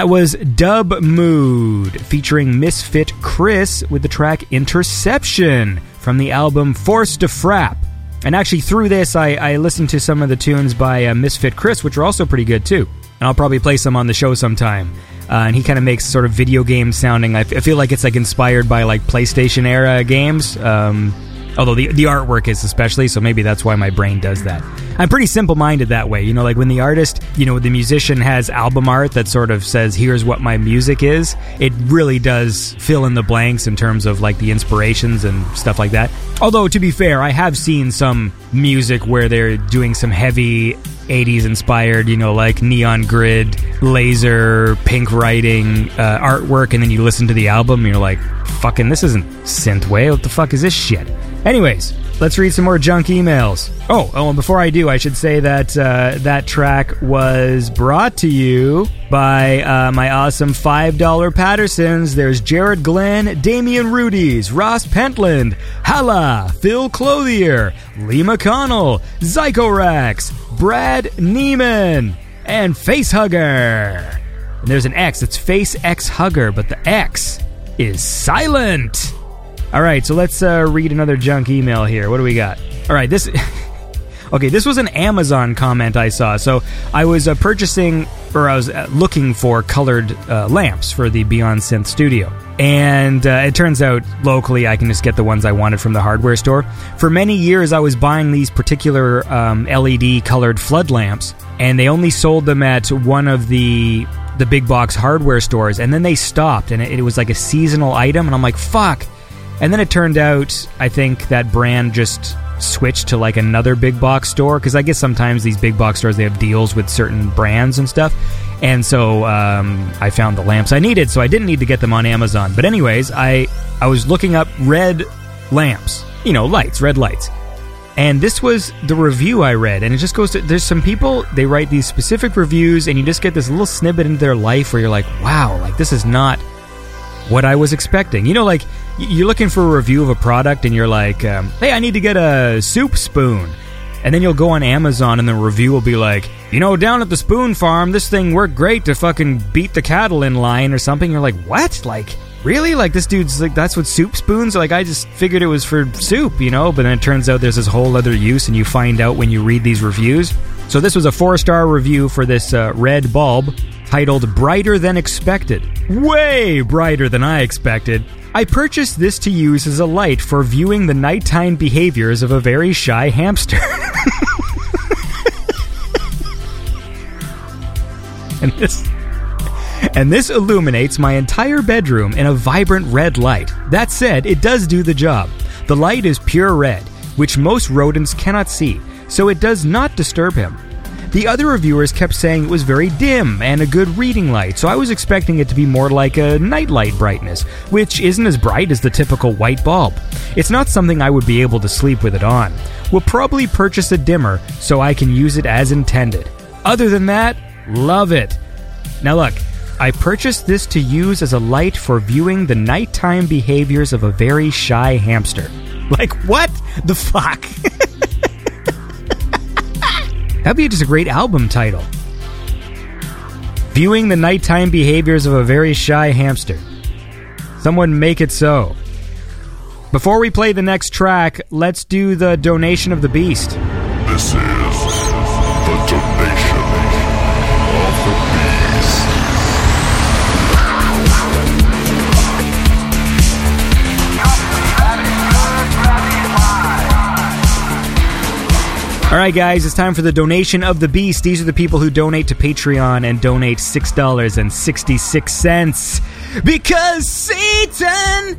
That was Dubmood featuring Misfit Chris with the track Interception from the album Force to Frap. And actually, through this, I, I listened to some of the tunes by uh, Misfit Chris, which are also pretty good too. And I'll probably play some on the show sometime. Uh, and he kind of makes sort of video game sounding. I, f- I feel like it's like inspired by like PlayStation era games. Um, although the the artwork is especially, so maybe that's why my brain does that. I'm pretty simple minded that way. You know, like when the artist, you know, the musician has album art that sort of says, "Here's what my music is." It really does fill in the blanks in terms of like the inspirations and stuff like that. Although to be fair, I have seen some music where they're doing some heavy 80s inspired, you know, like neon grid, laser, pink writing uh, artwork, and then you listen to the album and you're like, fucking, this isn't synthwave. What the fuck is this shit? Anyways, let's read some more junk emails. Oh, oh, and before I do, I should say that uh, that track was brought to you by uh, my awesome $5 Pattersons. There's Jared Glenn, Damian Rudies, Ross Pentland, Hala, Phil Clothier, Lee McConnell, Zycorax, Brad Neiman, and Facehugger. And there's an X, it's Face X Hugger, but the X is silent. All right, so let's uh, read another junk email here. What do we got? All right, this. okay, this was an Amazon comment I saw. So I was uh, purchasing, or I was uh, looking for colored uh, lamps for the Beyond Synth studio. And uh, it turns out locally I can just get the ones I wanted from the hardware store. For many years, I was buying these particular um, LED colored flood lamps, and they only sold them at one of the the big box hardware stores. And then they stopped, and it, it was like a seasonal item. And I'm like, fuck. And then it turned out, I think that brand just switched to like another big box store because I guess sometimes these big box stores they have deals with certain brands and stuff. And so um, I found the lamps I needed, so I didn't need to get them on Amazon. But anyways, I I was looking up red lamps, you know, lights, red lights. And this was the review I read, and it just goes to there's some people they write these specific reviews, and you just get this little snippet into their life where you're like, wow, like this is not what I was expecting. You know, like you're looking for a review of a product and you're like, um, hey, I need to get a soup spoon. And then you'll go on Amazon and the review will be like, you know, down at the spoon farm, this thing worked great to fucking beat the cattle in line or something. You're like, what? Like, really? Like, this dude's like, that's what soup spoons? Like, I just figured it was for soup, you know? But then it turns out there's this whole other use and you find out when you read these reviews. So this was a four star review for this uh, red bulb titled Brighter Than Expected. Way brighter than I expected. I purchased this to use as a light for viewing the nighttime behaviors of a very shy hamster. and this and this illuminates my entire bedroom in a vibrant red light. That said, it does do the job. The light is pure red, which most rodents cannot see, so it does not disturb him. The other reviewers kept saying it was very dim and a good reading light, so I was expecting it to be more like a nightlight brightness, which isn't as bright as the typical white bulb. It's not something I would be able to sleep with it on. We'll probably purchase a dimmer so I can use it as intended. Other than that, love it. Now look, I purchased this to use as a light for viewing the nighttime behaviors of a very shy hamster. Like, what the fuck? That'd be just a great album title. Viewing the nighttime behaviors of a very shy hamster. Someone make it so. Before we play the next track, let's do the donation of the beast. This is All right, guys, it's time for the donation of the beast. These are the people who donate to Patreon and donate $6.66 because Satan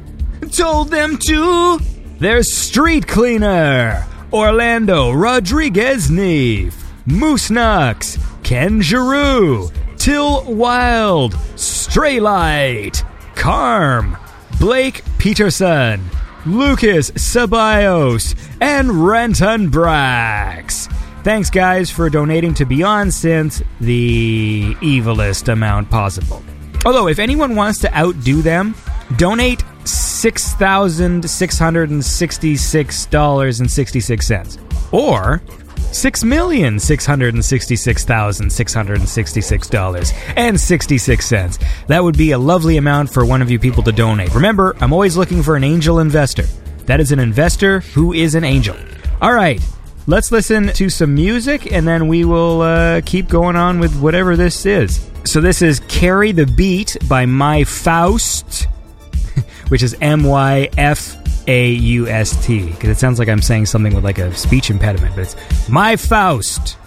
told them to. There's Street Cleaner, Orlando Rodriguez Neve, Moose Nux, Ken Giroux, Till Wild, Straylight, Carm, Blake Peterson, Lucas Ceballos, and Renton Brax. Thanks, guys, for donating to Beyond Synth the evilest amount possible. Although, if anyone wants to outdo them, donate $6,666.66. Or Six million six hundred and sixty-six thousand six hundred and sixty-six dollars and sixty-six cents. That would be a lovely amount for one of you people to donate. Remember, I'm always looking for an angel investor. That is an investor who is an angel. All right, let's listen to some music and then we will uh, keep going on with whatever this is. So this is "Carry the Beat" by My Faust, which is M Y F A U S T because it sounds like I'm saying something with like a speech impediment, but it's My Faust.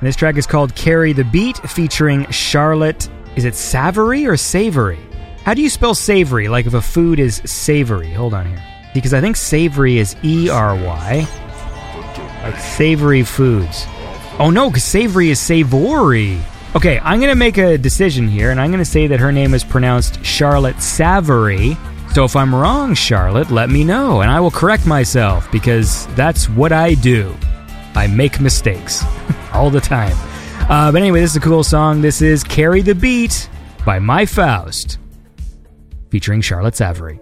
And this track is called Carry the Beat featuring Charlotte. Is it Savory or Savory? How do you spell savory? Like if a food is savory. Hold on here. Because I think savory is E R Y. Like savory foods. Oh no, because savory is savory. Okay, I'm going to make a decision here, and I'm going to say that her name is pronounced Charlotte Savory. So if I'm wrong, Charlotte, let me know, and I will correct myself because that's what I do. I make mistakes all the time. Uh, but anyway, this is a cool song. This is Carry the Beat by My Faust, featuring Charlotte Savory.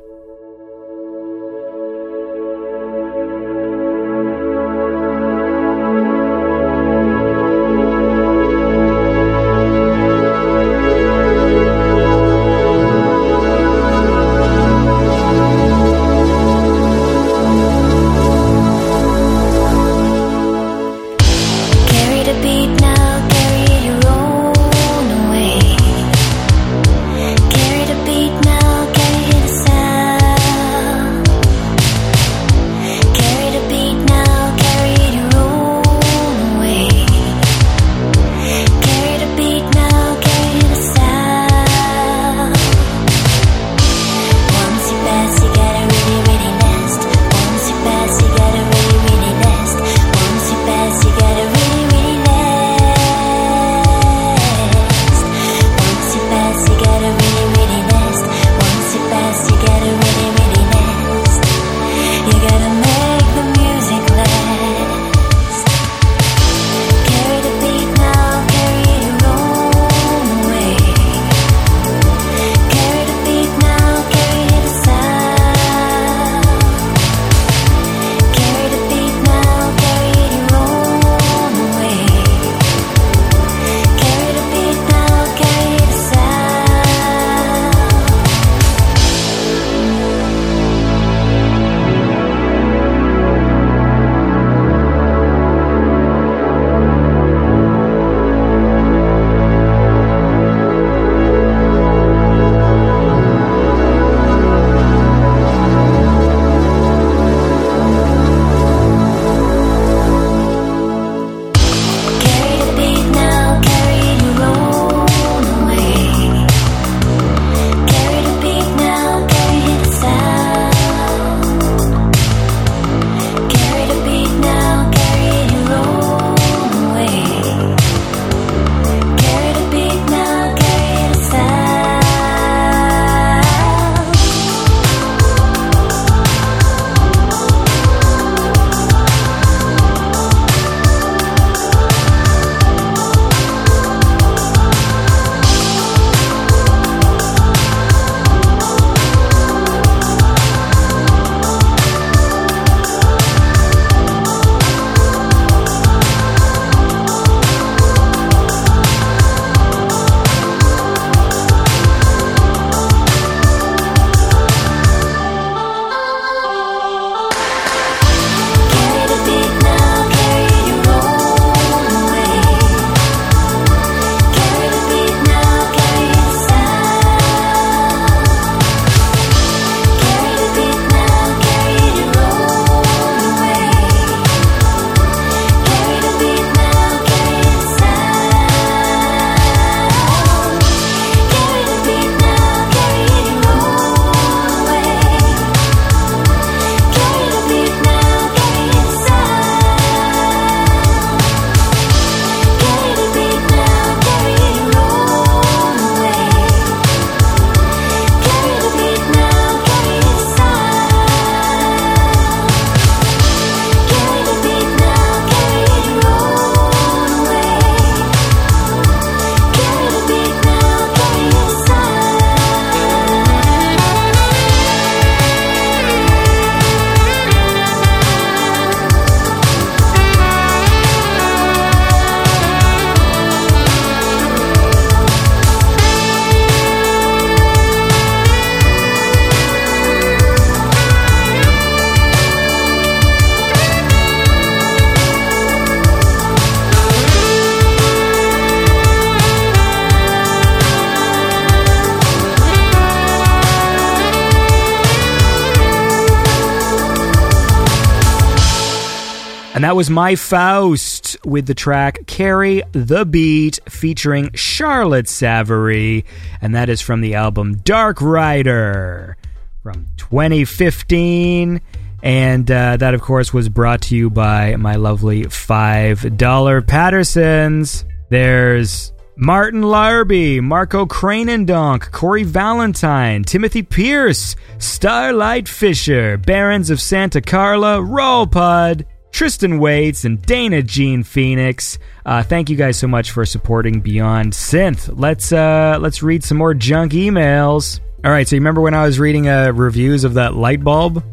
And that was My Faust with the track Carry the Beat featuring Charlotte Savary. And that is from the album Dark Rider from 2015. And uh, that, of course, was brought to you by my lovely $5 Pattersons. There's Martin Larby, Marco Cranendonk, Corey Valentine, Timothy Pierce, Starlight Fisher, Barons of Santa Carla, Rollpud, Tristan Waits, and Dana Jean Phoenix. Uh, thank you guys so much for supporting Beyond Synth. Let's uh, let's read some more junk emails. All right, so you remember when I was reading uh, reviews of that light bulb?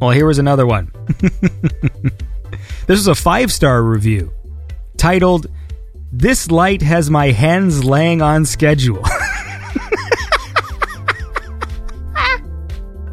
Well, here was another one. this is a five star review titled this light has my hens laying on schedule.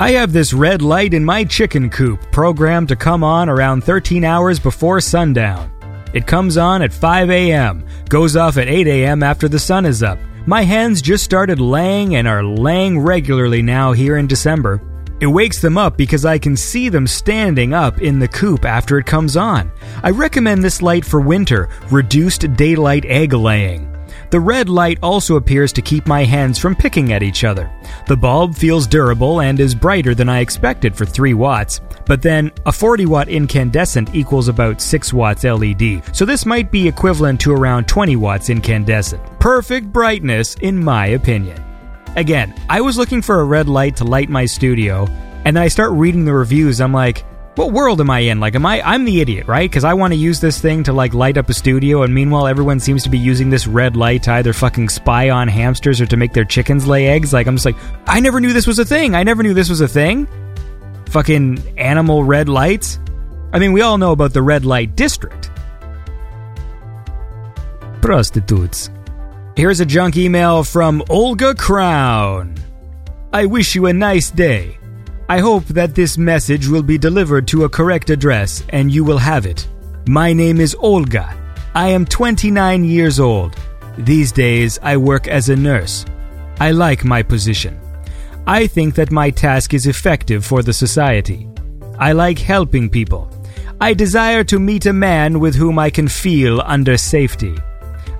I have this red light in my chicken coop programmed to come on around 13 hours before sundown. It comes on at 5 a.m., goes off at 8 a.m. after the sun is up. My hens just started laying and are laying regularly now here in December. It wakes them up because I can see them standing up in the coop after it comes on. I recommend this light for winter, reduced daylight egg laying. The red light also appears to keep my hands from picking at each other. The bulb feels durable and is brighter than I expected for 3 watts, but then a 40 watt incandescent equals about 6 watts LED, so this might be equivalent to around 20 watts incandescent. Perfect brightness, in my opinion. Again, I was looking for a red light to light my studio, and then I start reading the reviews. I'm like, what world am I in? Like, am I? I'm the idiot, right? Because I want to use this thing to like light up a studio, and meanwhile, everyone seems to be using this red light to either fucking spy on hamsters or to make their chickens lay eggs. Like, I'm just like, I never knew this was a thing. I never knew this was a thing. Fucking animal red lights. I mean, we all know about the red light district. Prostitutes. Here's a junk email from Olga Crown. I wish you a nice day. I hope that this message will be delivered to a correct address and you will have it. My name is Olga. I am 29 years old. These days, I work as a nurse. I like my position. I think that my task is effective for the society. I like helping people. I desire to meet a man with whom I can feel under safety.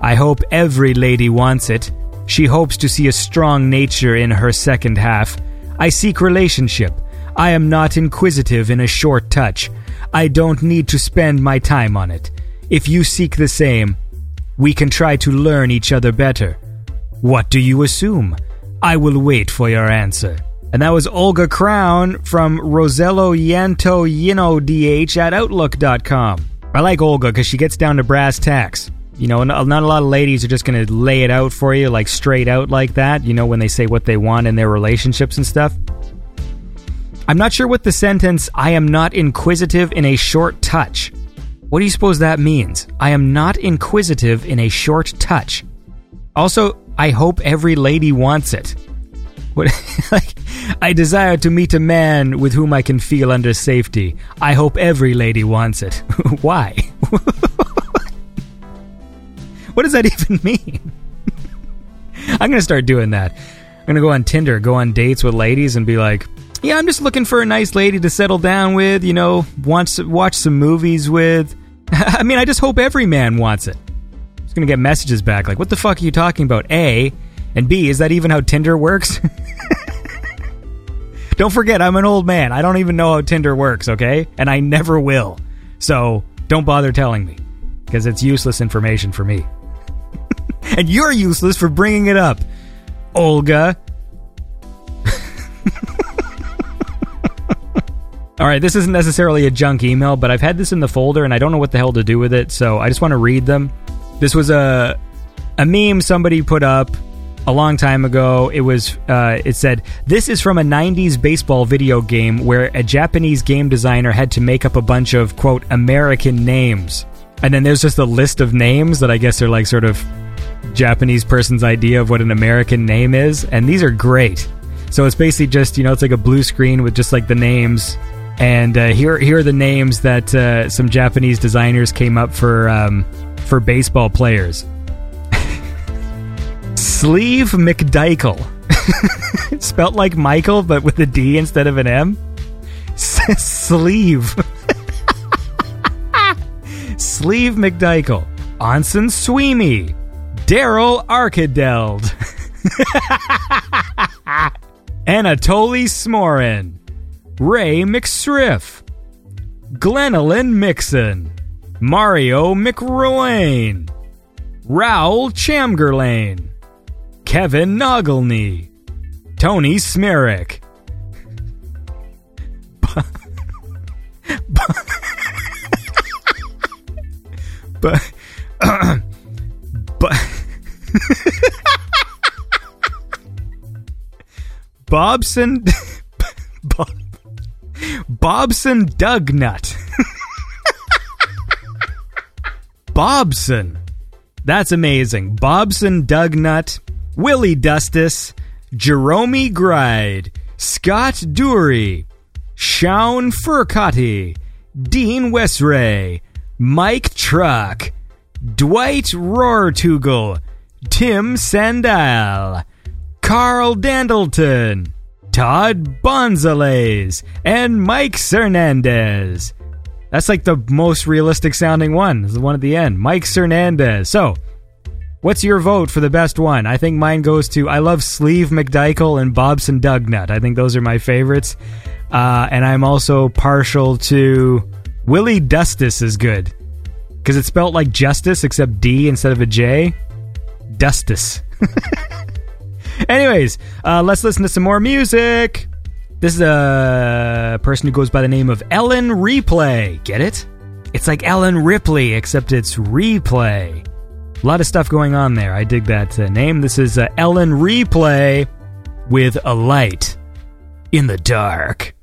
I hope every lady wants it. She hopes to see a strong nature in her second half. I seek relationship. I am not inquisitive in a short touch. I don't need to spend my time on it. If you seek the same, we can try to learn each other better. What do you assume? I will wait for your answer. And that was Olga Crown from Rosello Yanto Yino DH at Outlook.com. I like Olga because she gets down to brass tacks. You know, not not a lot of ladies are just going to lay it out for you, like straight out like that, you know, when they say what they want in their relationships and stuff. I'm not sure what the sentence, I am not inquisitive in a short touch. What do you suppose that means? I am not inquisitive in a short touch. Also, I hope every lady wants it. What, like, I desire to meet a man with whom I can feel under safety. I hope every lady wants it. Why? what does that even mean? I'm gonna start doing that. I'm gonna go on Tinder, go on dates with ladies, and be like, "Yeah, I'm just looking for a nice lady to settle down with. You know, wants to watch some movies with." I mean, I just hope every man wants it. I'm Just gonna get messages back like, "What the fuck are you talking about?" A and B. Is that even how Tinder works? don't forget, I'm an old man. I don't even know how Tinder works. Okay, and I never will. So don't bother telling me because it's useless information for me. and you're useless for bringing it up, Olga. All right, this isn't necessarily a junk email, but I've had this in the folder and I don't know what the hell to do with it, so I just want to read them. This was a a meme somebody put up a long time ago. It was uh, it said this is from a '90s baseball video game where a Japanese game designer had to make up a bunch of quote American names, and then there's just a list of names that I guess are like sort of Japanese person's idea of what an American name is, and these are great. So it's basically just you know it's like a blue screen with just like the names, and uh, here here are the names that uh, some Japanese designers came up for um, for baseball players. Sleeve McDykel, spelt like Michael but with a D instead of an M. sleeve. Sleeve McDykel, Anson Sweeney, Daryl Arkadeld, Anatoly Smorin, Ray McSriff, Glenolyn Mixon, Mario McRuane, Raoul Chamgerlain, Kevin Nogelny, Tony Smerick, but but Bobson Bob, Bobson Dugnut Bobson. That's amazing. Bobson Dugnut Willie Dustus, Jerome Gride Scott Dury Shaun Furcotti Dean Westray Mike Truck Dwight Rohrtugel, Tim Sandal, Carl Dandleton, Todd Bonzales, and Mike Cernandez. That's like the most realistic sounding one. Is the one at the end. Mike Cernandez. So, what's your vote for the best one? I think mine goes to I love Sleeve McDykel and Bobson Dugnut. I think those are my favorites. Uh, and I'm also partial to Willie Dustus is good because it's spelled like justice except D instead of a J. Dustis. Anyways, uh, let's listen to some more music. This is a person who goes by the name of Ellen Replay. Get it? It's like Ellen Ripley, except it's replay. A lot of stuff going on there. I dig that uh, name. This is uh, Ellen Replay with a light in the dark.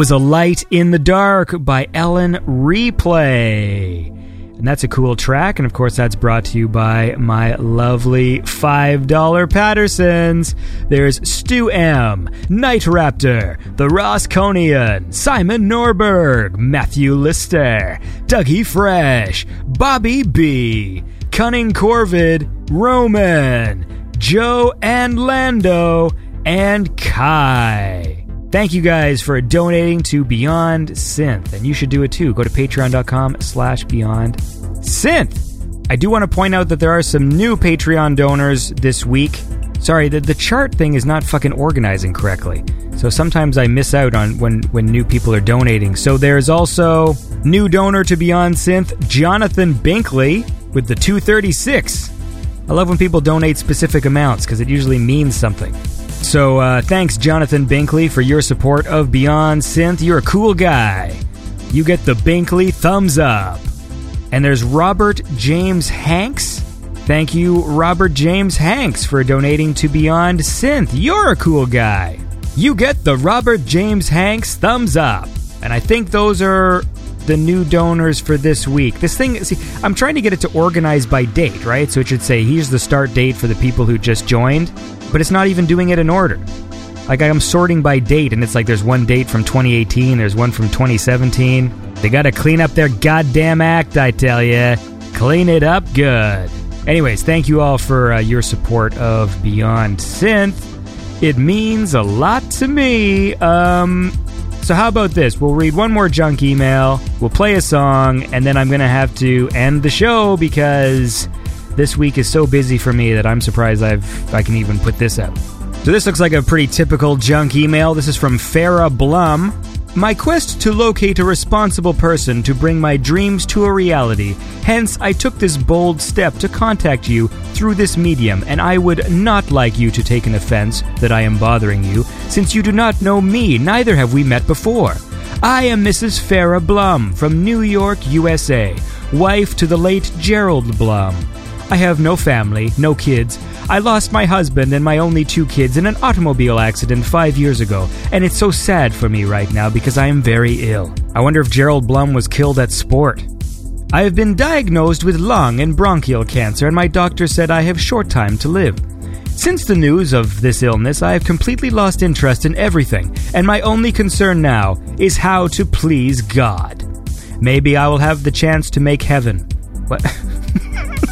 Was A Light in the Dark by Ellen Replay. And that's a cool track. And of course, that's brought to you by my lovely $5 Pattersons. There's Stu M, Night Raptor, The Rosconian, Simon Norberg, Matthew Lister, Dougie Fresh, Bobby B, Cunning Corvid, Roman, Joe and Lando, and Kai. Thank you guys for donating to Beyond Synth, and you should do it too. Go to patreon.com slash beyond synth. I do want to point out that there are some new Patreon donors this week. Sorry, the, the chart thing is not fucking organizing correctly. So sometimes I miss out on when, when new people are donating. So there's also new donor to Beyond Synth, Jonathan Binkley, with the 236. I love when people donate specific amounts because it usually means something. So uh, thanks, Jonathan Binkley, for your support of Beyond Synth. You're a cool guy. You get the Binkley thumbs up. And there's Robert James Hanks. Thank you, Robert James Hanks, for donating to Beyond Synth. You're a cool guy. You get the Robert James Hanks thumbs up. And I think those are the new donors for this week. This thing, see, I'm trying to get it to organize by date, right? So it should say, here's the start date for the people who just joined, but it's not even doing it in order. Like I'm sorting by date, and it's like there's one date from 2018, there's one from 2017. They gotta clean up their goddamn act, I tell ya. Clean it up good. Anyways, thank you all for uh, your support of Beyond Synth. It means a lot to me. Um, so how about this? We'll read one more junk email, we'll play a song, and then I'm gonna have to end the show because this week is so busy for me that I'm surprised I've I can even put this out. So this looks like a pretty typical junk email. This is from Farah Blum. My quest to locate a responsible person to bring my dreams to a reality. Hence, I took this bold step to contact you through this medium, and I would not like you to take an offense that I am bothering you, since you do not know me, neither have we met before. I am Mrs. Farah Blum from New York, USA, wife to the late Gerald Blum. I have no family, no kids. I lost my husband and my only two kids in an automobile accident five years ago, and it's so sad for me right now because I am very ill. I wonder if Gerald Blum was killed at sport. I have been diagnosed with lung and bronchial cancer, and my doctor said I have short time to live. Since the news of this illness, I have completely lost interest in everything, and my only concern now is how to please God. Maybe I will have the chance to make heaven. What?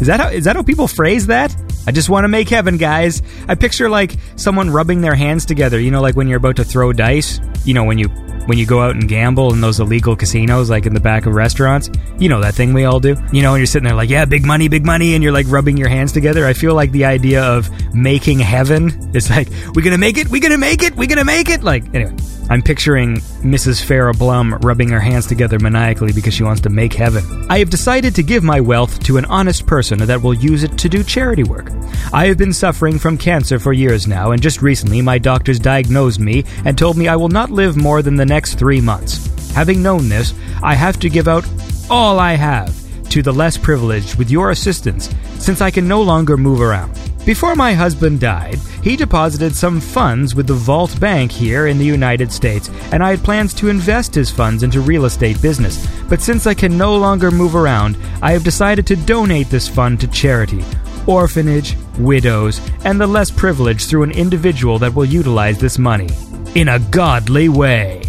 Is that how is that how people phrase that? I just want to make heaven, guys. I picture like someone rubbing their hands together, you know, like when you're about to throw dice, you know, when you when you go out and gamble in those illegal casinos like in the back of restaurants. You know that thing we all do. You know, and you're sitting there like, "Yeah, big money, big money," and you're like rubbing your hands together. I feel like the idea of making heaven is like, "We're going to make it. We're going to make it. We're going to make it." Like, anyway, I'm picturing Mrs. Farah Blum rubbing her hands together maniacally because she wants to make heaven. I have decided to give my wealth to an honest person that will use it to do charity work. I have been suffering from cancer for years now, and just recently my doctors diagnosed me and told me I will not live more than the next three months. Having known this, I have to give out all I have to the less privileged with your assistance, since I can no longer move around. Before my husband died, he deposited some funds with the Vault Bank here in the United States, and I had plans to invest his funds into real estate business. But since I can no longer move around, I have decided to donate this fund to charity, orphanage, widows, and the less privileged through an individual that will utilize this money in a godly way.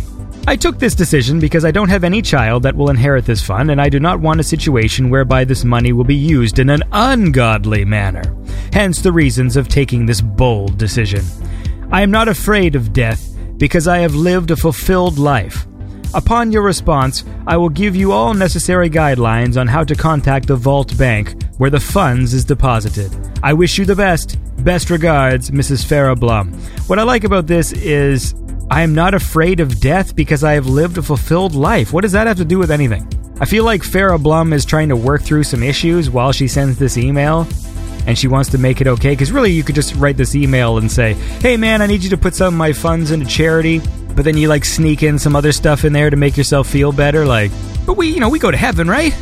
I took this decision because I don't have any child that will inherit this fund, and I do not want a situation whereby this money will be used in an ungodly manner. Hence the reasons of taking this bold decision. I am not afraid of death because I have lived a fulfilled life. Upon your response, I will give you all necessary guidelines on how to contact the Vault Bank where the funds is deposited. I wish you the best. Best regards, Mrs. Farah Blum. What I like about this is I am not afraid of death because I have lived a fulfilled life. What does that have to do with anything? I feel like Farah Blum is trying to work through some issues while she sends this email, and she wants to make it okay. Because really, you could just write this email and say, "Hey, man, I need you to put some of my funds into charity," but then you like sneak in some other stuff in there to make yourself feel better. Like, but we, you know, we go to heaven, right?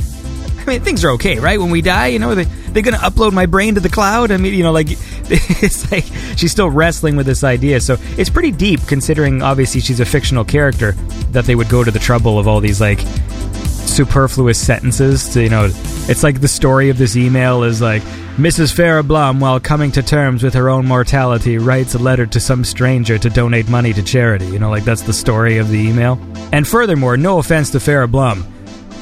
I mean, things are okay, right? When we die, you know, they, they're to upload my brain to the cloud. I mean, you know, like it's like she's still wrestling with this idea. So it's pretty deep, considering obviously she's a fictional character. That they would go to the trouble of all these like superfluous sentences to you know. It's like the story of this email is like Mrs. Farah Blum, while coming to terms with her own mortality, writes a letter to some stranger to donate money to charity. You know, like that's the story of the email. And furthermore, no offense to Farah Blum,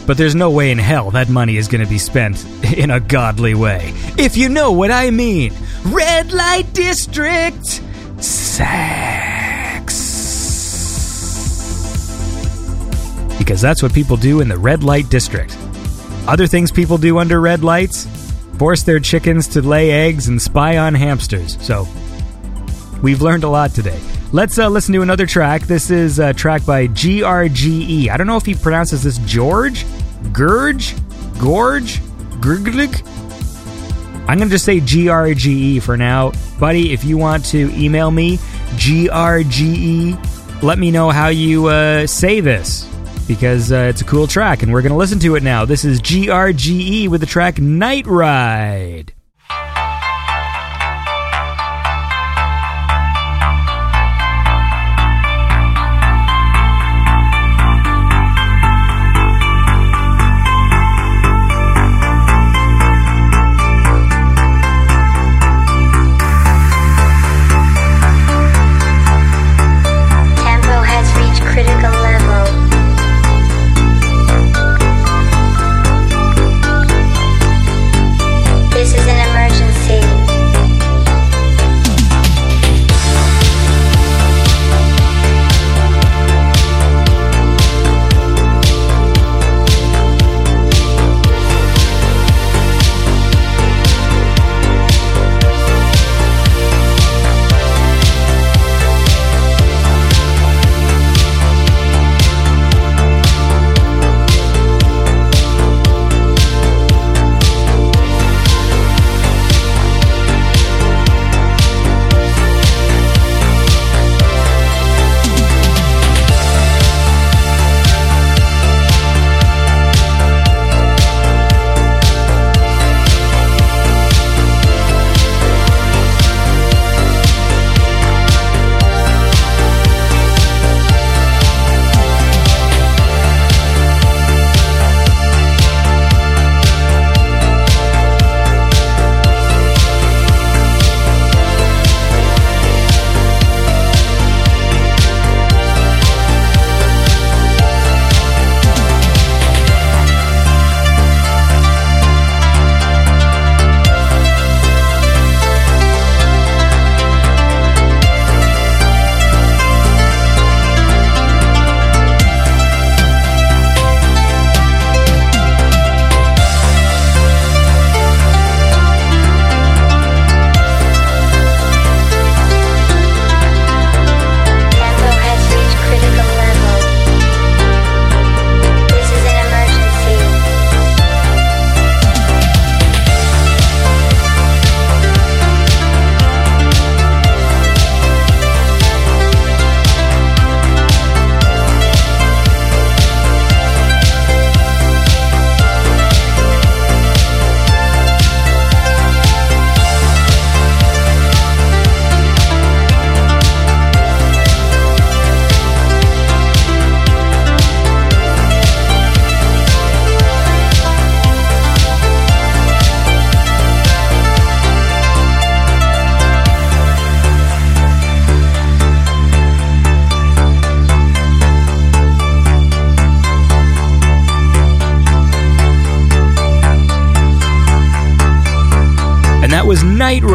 but there's no way in hell that money is going to be spent in a godly way. If you know what I mean. Red light district. Sex. Because that's what people do in the red light district. Other things people do under red lights force their chickens to lay eggs and spy on hamsters. So, we've learned a lot today. Let's uh, listen to another track. This is a track by GRGE. I don't know if he pronounces this George, Gurge, Gorge, Grglig. I'm going to just say GRGE for now. Buddy, if you want to email me, GRGE, let me know how you uh, say this because uh, it's a cool track and we're going to listen to it now. This is GRGE with the track Night Ride.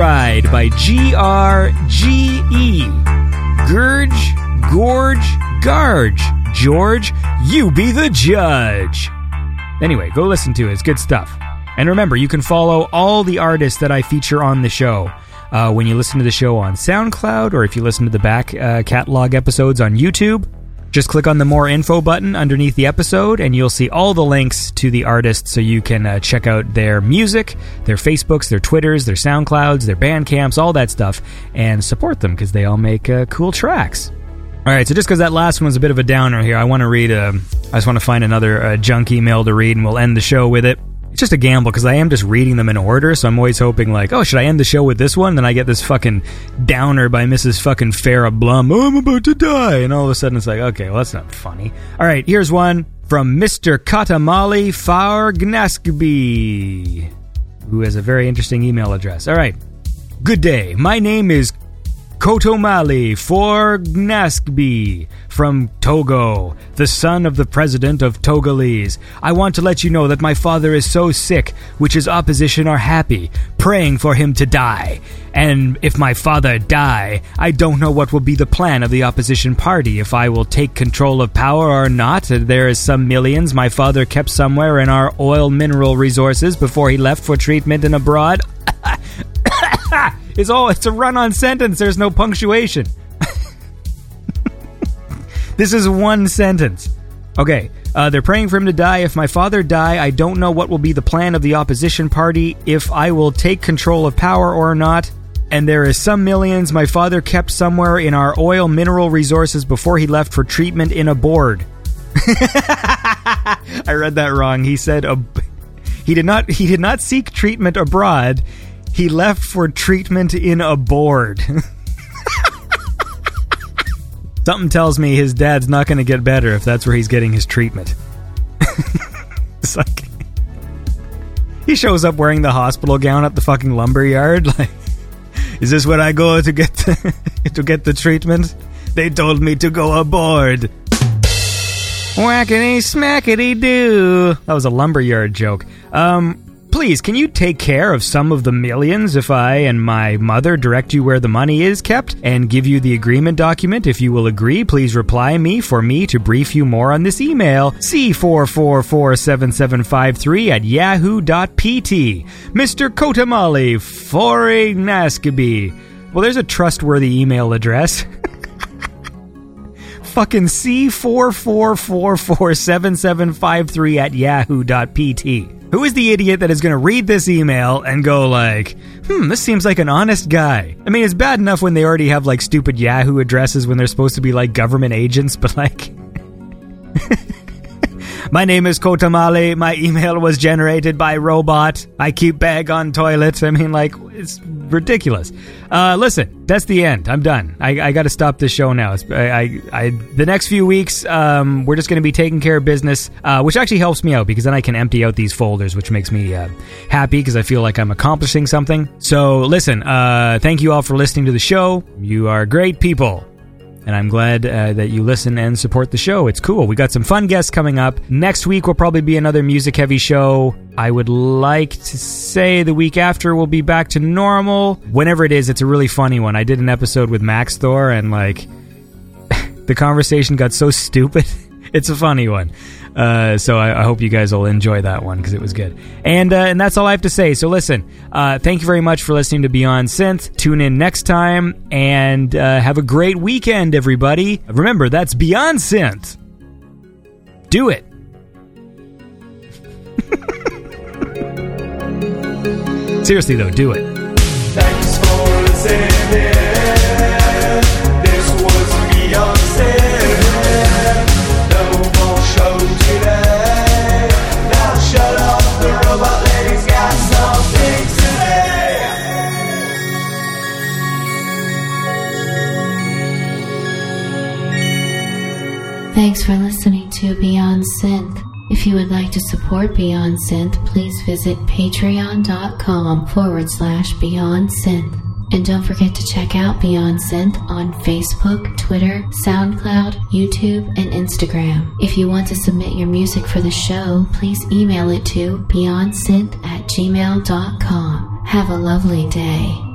Ride by G-R-G-E. Gurge, Gorge, Garge. George, you be the judge. Anyway, go listen to it. It's good stuff. And remember, you can follow all the artists that I feature on the show. Uh, when you listen to the show on SoundCloud or if you listen to the back uh, catalog episodes on YouTube, just click on the more info button underneath the episode and you'll see all the links to the artists so you can uh, check out their music, their Facebooks, their Twitters, their SoundClouds, their Bandcamps, all that stuff, and support them because they all make uh, cool tracks. All right, so just because that last one was a bit of a downer here, I want to read. A, I just want to find another uh, junk email to read, and we'll end the show with it. It's just a gamble because I am just reading them in order, so I'm always hoping like, oh, should I end the show with this one? Then I get this fucking downer by Mrs. fucking Farah Blum. Oh, I'm about to die, and all of a sudden it's like, okay, well that's not funny. All right, here's one from Mr. Katamali Fargnaskby, who has a very interesting email address. All right, good day. My name is Kotomali Forgnaskby from Togo, the son of the president of Togolese. I want to let you know that my father is so sick, which his opposition are happy, praying for him to die. And if my father die, I don't know what will be the plan of the opposition party, if I will take control of power or not. There is some millions my father kept somewhere in our oil mineral resources before he left for treatment in abroad. It's all it's a run-on sentence. There's no punctuation. this is one sentence. Okay. Uh, they're praying for him to die. If my father die, I don't know what will be the plan of the opposition party, if I will take control of power or not. And there is some millions my father kept somewhere in our oil mineral resources before he left for treatment in a board. I read that wrong. He said ab- he did not he did not seek treatment abroad. He left for treatment in a board. Something tells me his dad's not going to get better if that's where he's getting his treatment. it's like he shows up wearing the hospital gown at the fucking lumber yard. Like, is this where I go to get the, to get the treatment? They told me to go aboard. Whackety smackety doo. That was a lumberyard joke. Um, please, can you take care of some of the millions if I and my mother direct you where the money is kept and give you the agreement document? If you will agree, please reply me for me to brief you more on this email. C4447753 at yahoo.pt. Mr. Kotamali Forignaskaby. Well, there's a trustworthy email address. fucking C4447753 at yahoo.pt. Who is the idiot that is going to read this email and go like, hmm, this seems like an honest guy? I mean, it's bad enough when they already have like stupid Yahoo addresses when they're supposed to be like government agents, but like. My name is Kotamale. My email was generated by robot. I keep bag on toilet. I mean, like, it's ridiculous. Uh, listen, that's the end. I'm done. I, I got to stop this show now. I, I, the next few weeks, um, we're just going to be taking care of business, uh, which actually helps me out because then I can empty out these folders, which makes me uh, happy because I feel like I'm accomplishing something. So, listen, uh, thank you all for listening to the show. You are great people and I'm glad uh, that you listen and support the show. It's cool. We got some fun guests coming up. Next week will probably be another music heavy show. I would like to say the week after we'll be back to normal. Whenever it is, it's a really funny one. I did an episode with Max Thor and like the conversation got so stupid. it's a funny one. Uh, so I, I, hope you guys will enjoy that one because it was good. And uh, and that's all I have to say. So listen, uh, thank you very much for listening to Beyond Synth. Tune in next time and uh, have a great weekend, everybody. Remember, that's Beyond Synth. Do it. Seriously though, do it. Thanks for listening to Beyond Synth. If you would like to support Beyond Synth, please visit patreon.com forward slash Beyond Synth. And don't forget to check out Beyond Synth on Facebook, Twitter, SoundCloud, YouTube, and Instagram. If you want to submit your music for the show, please email it to beyondsynth at gmail.com. Have a lovely day.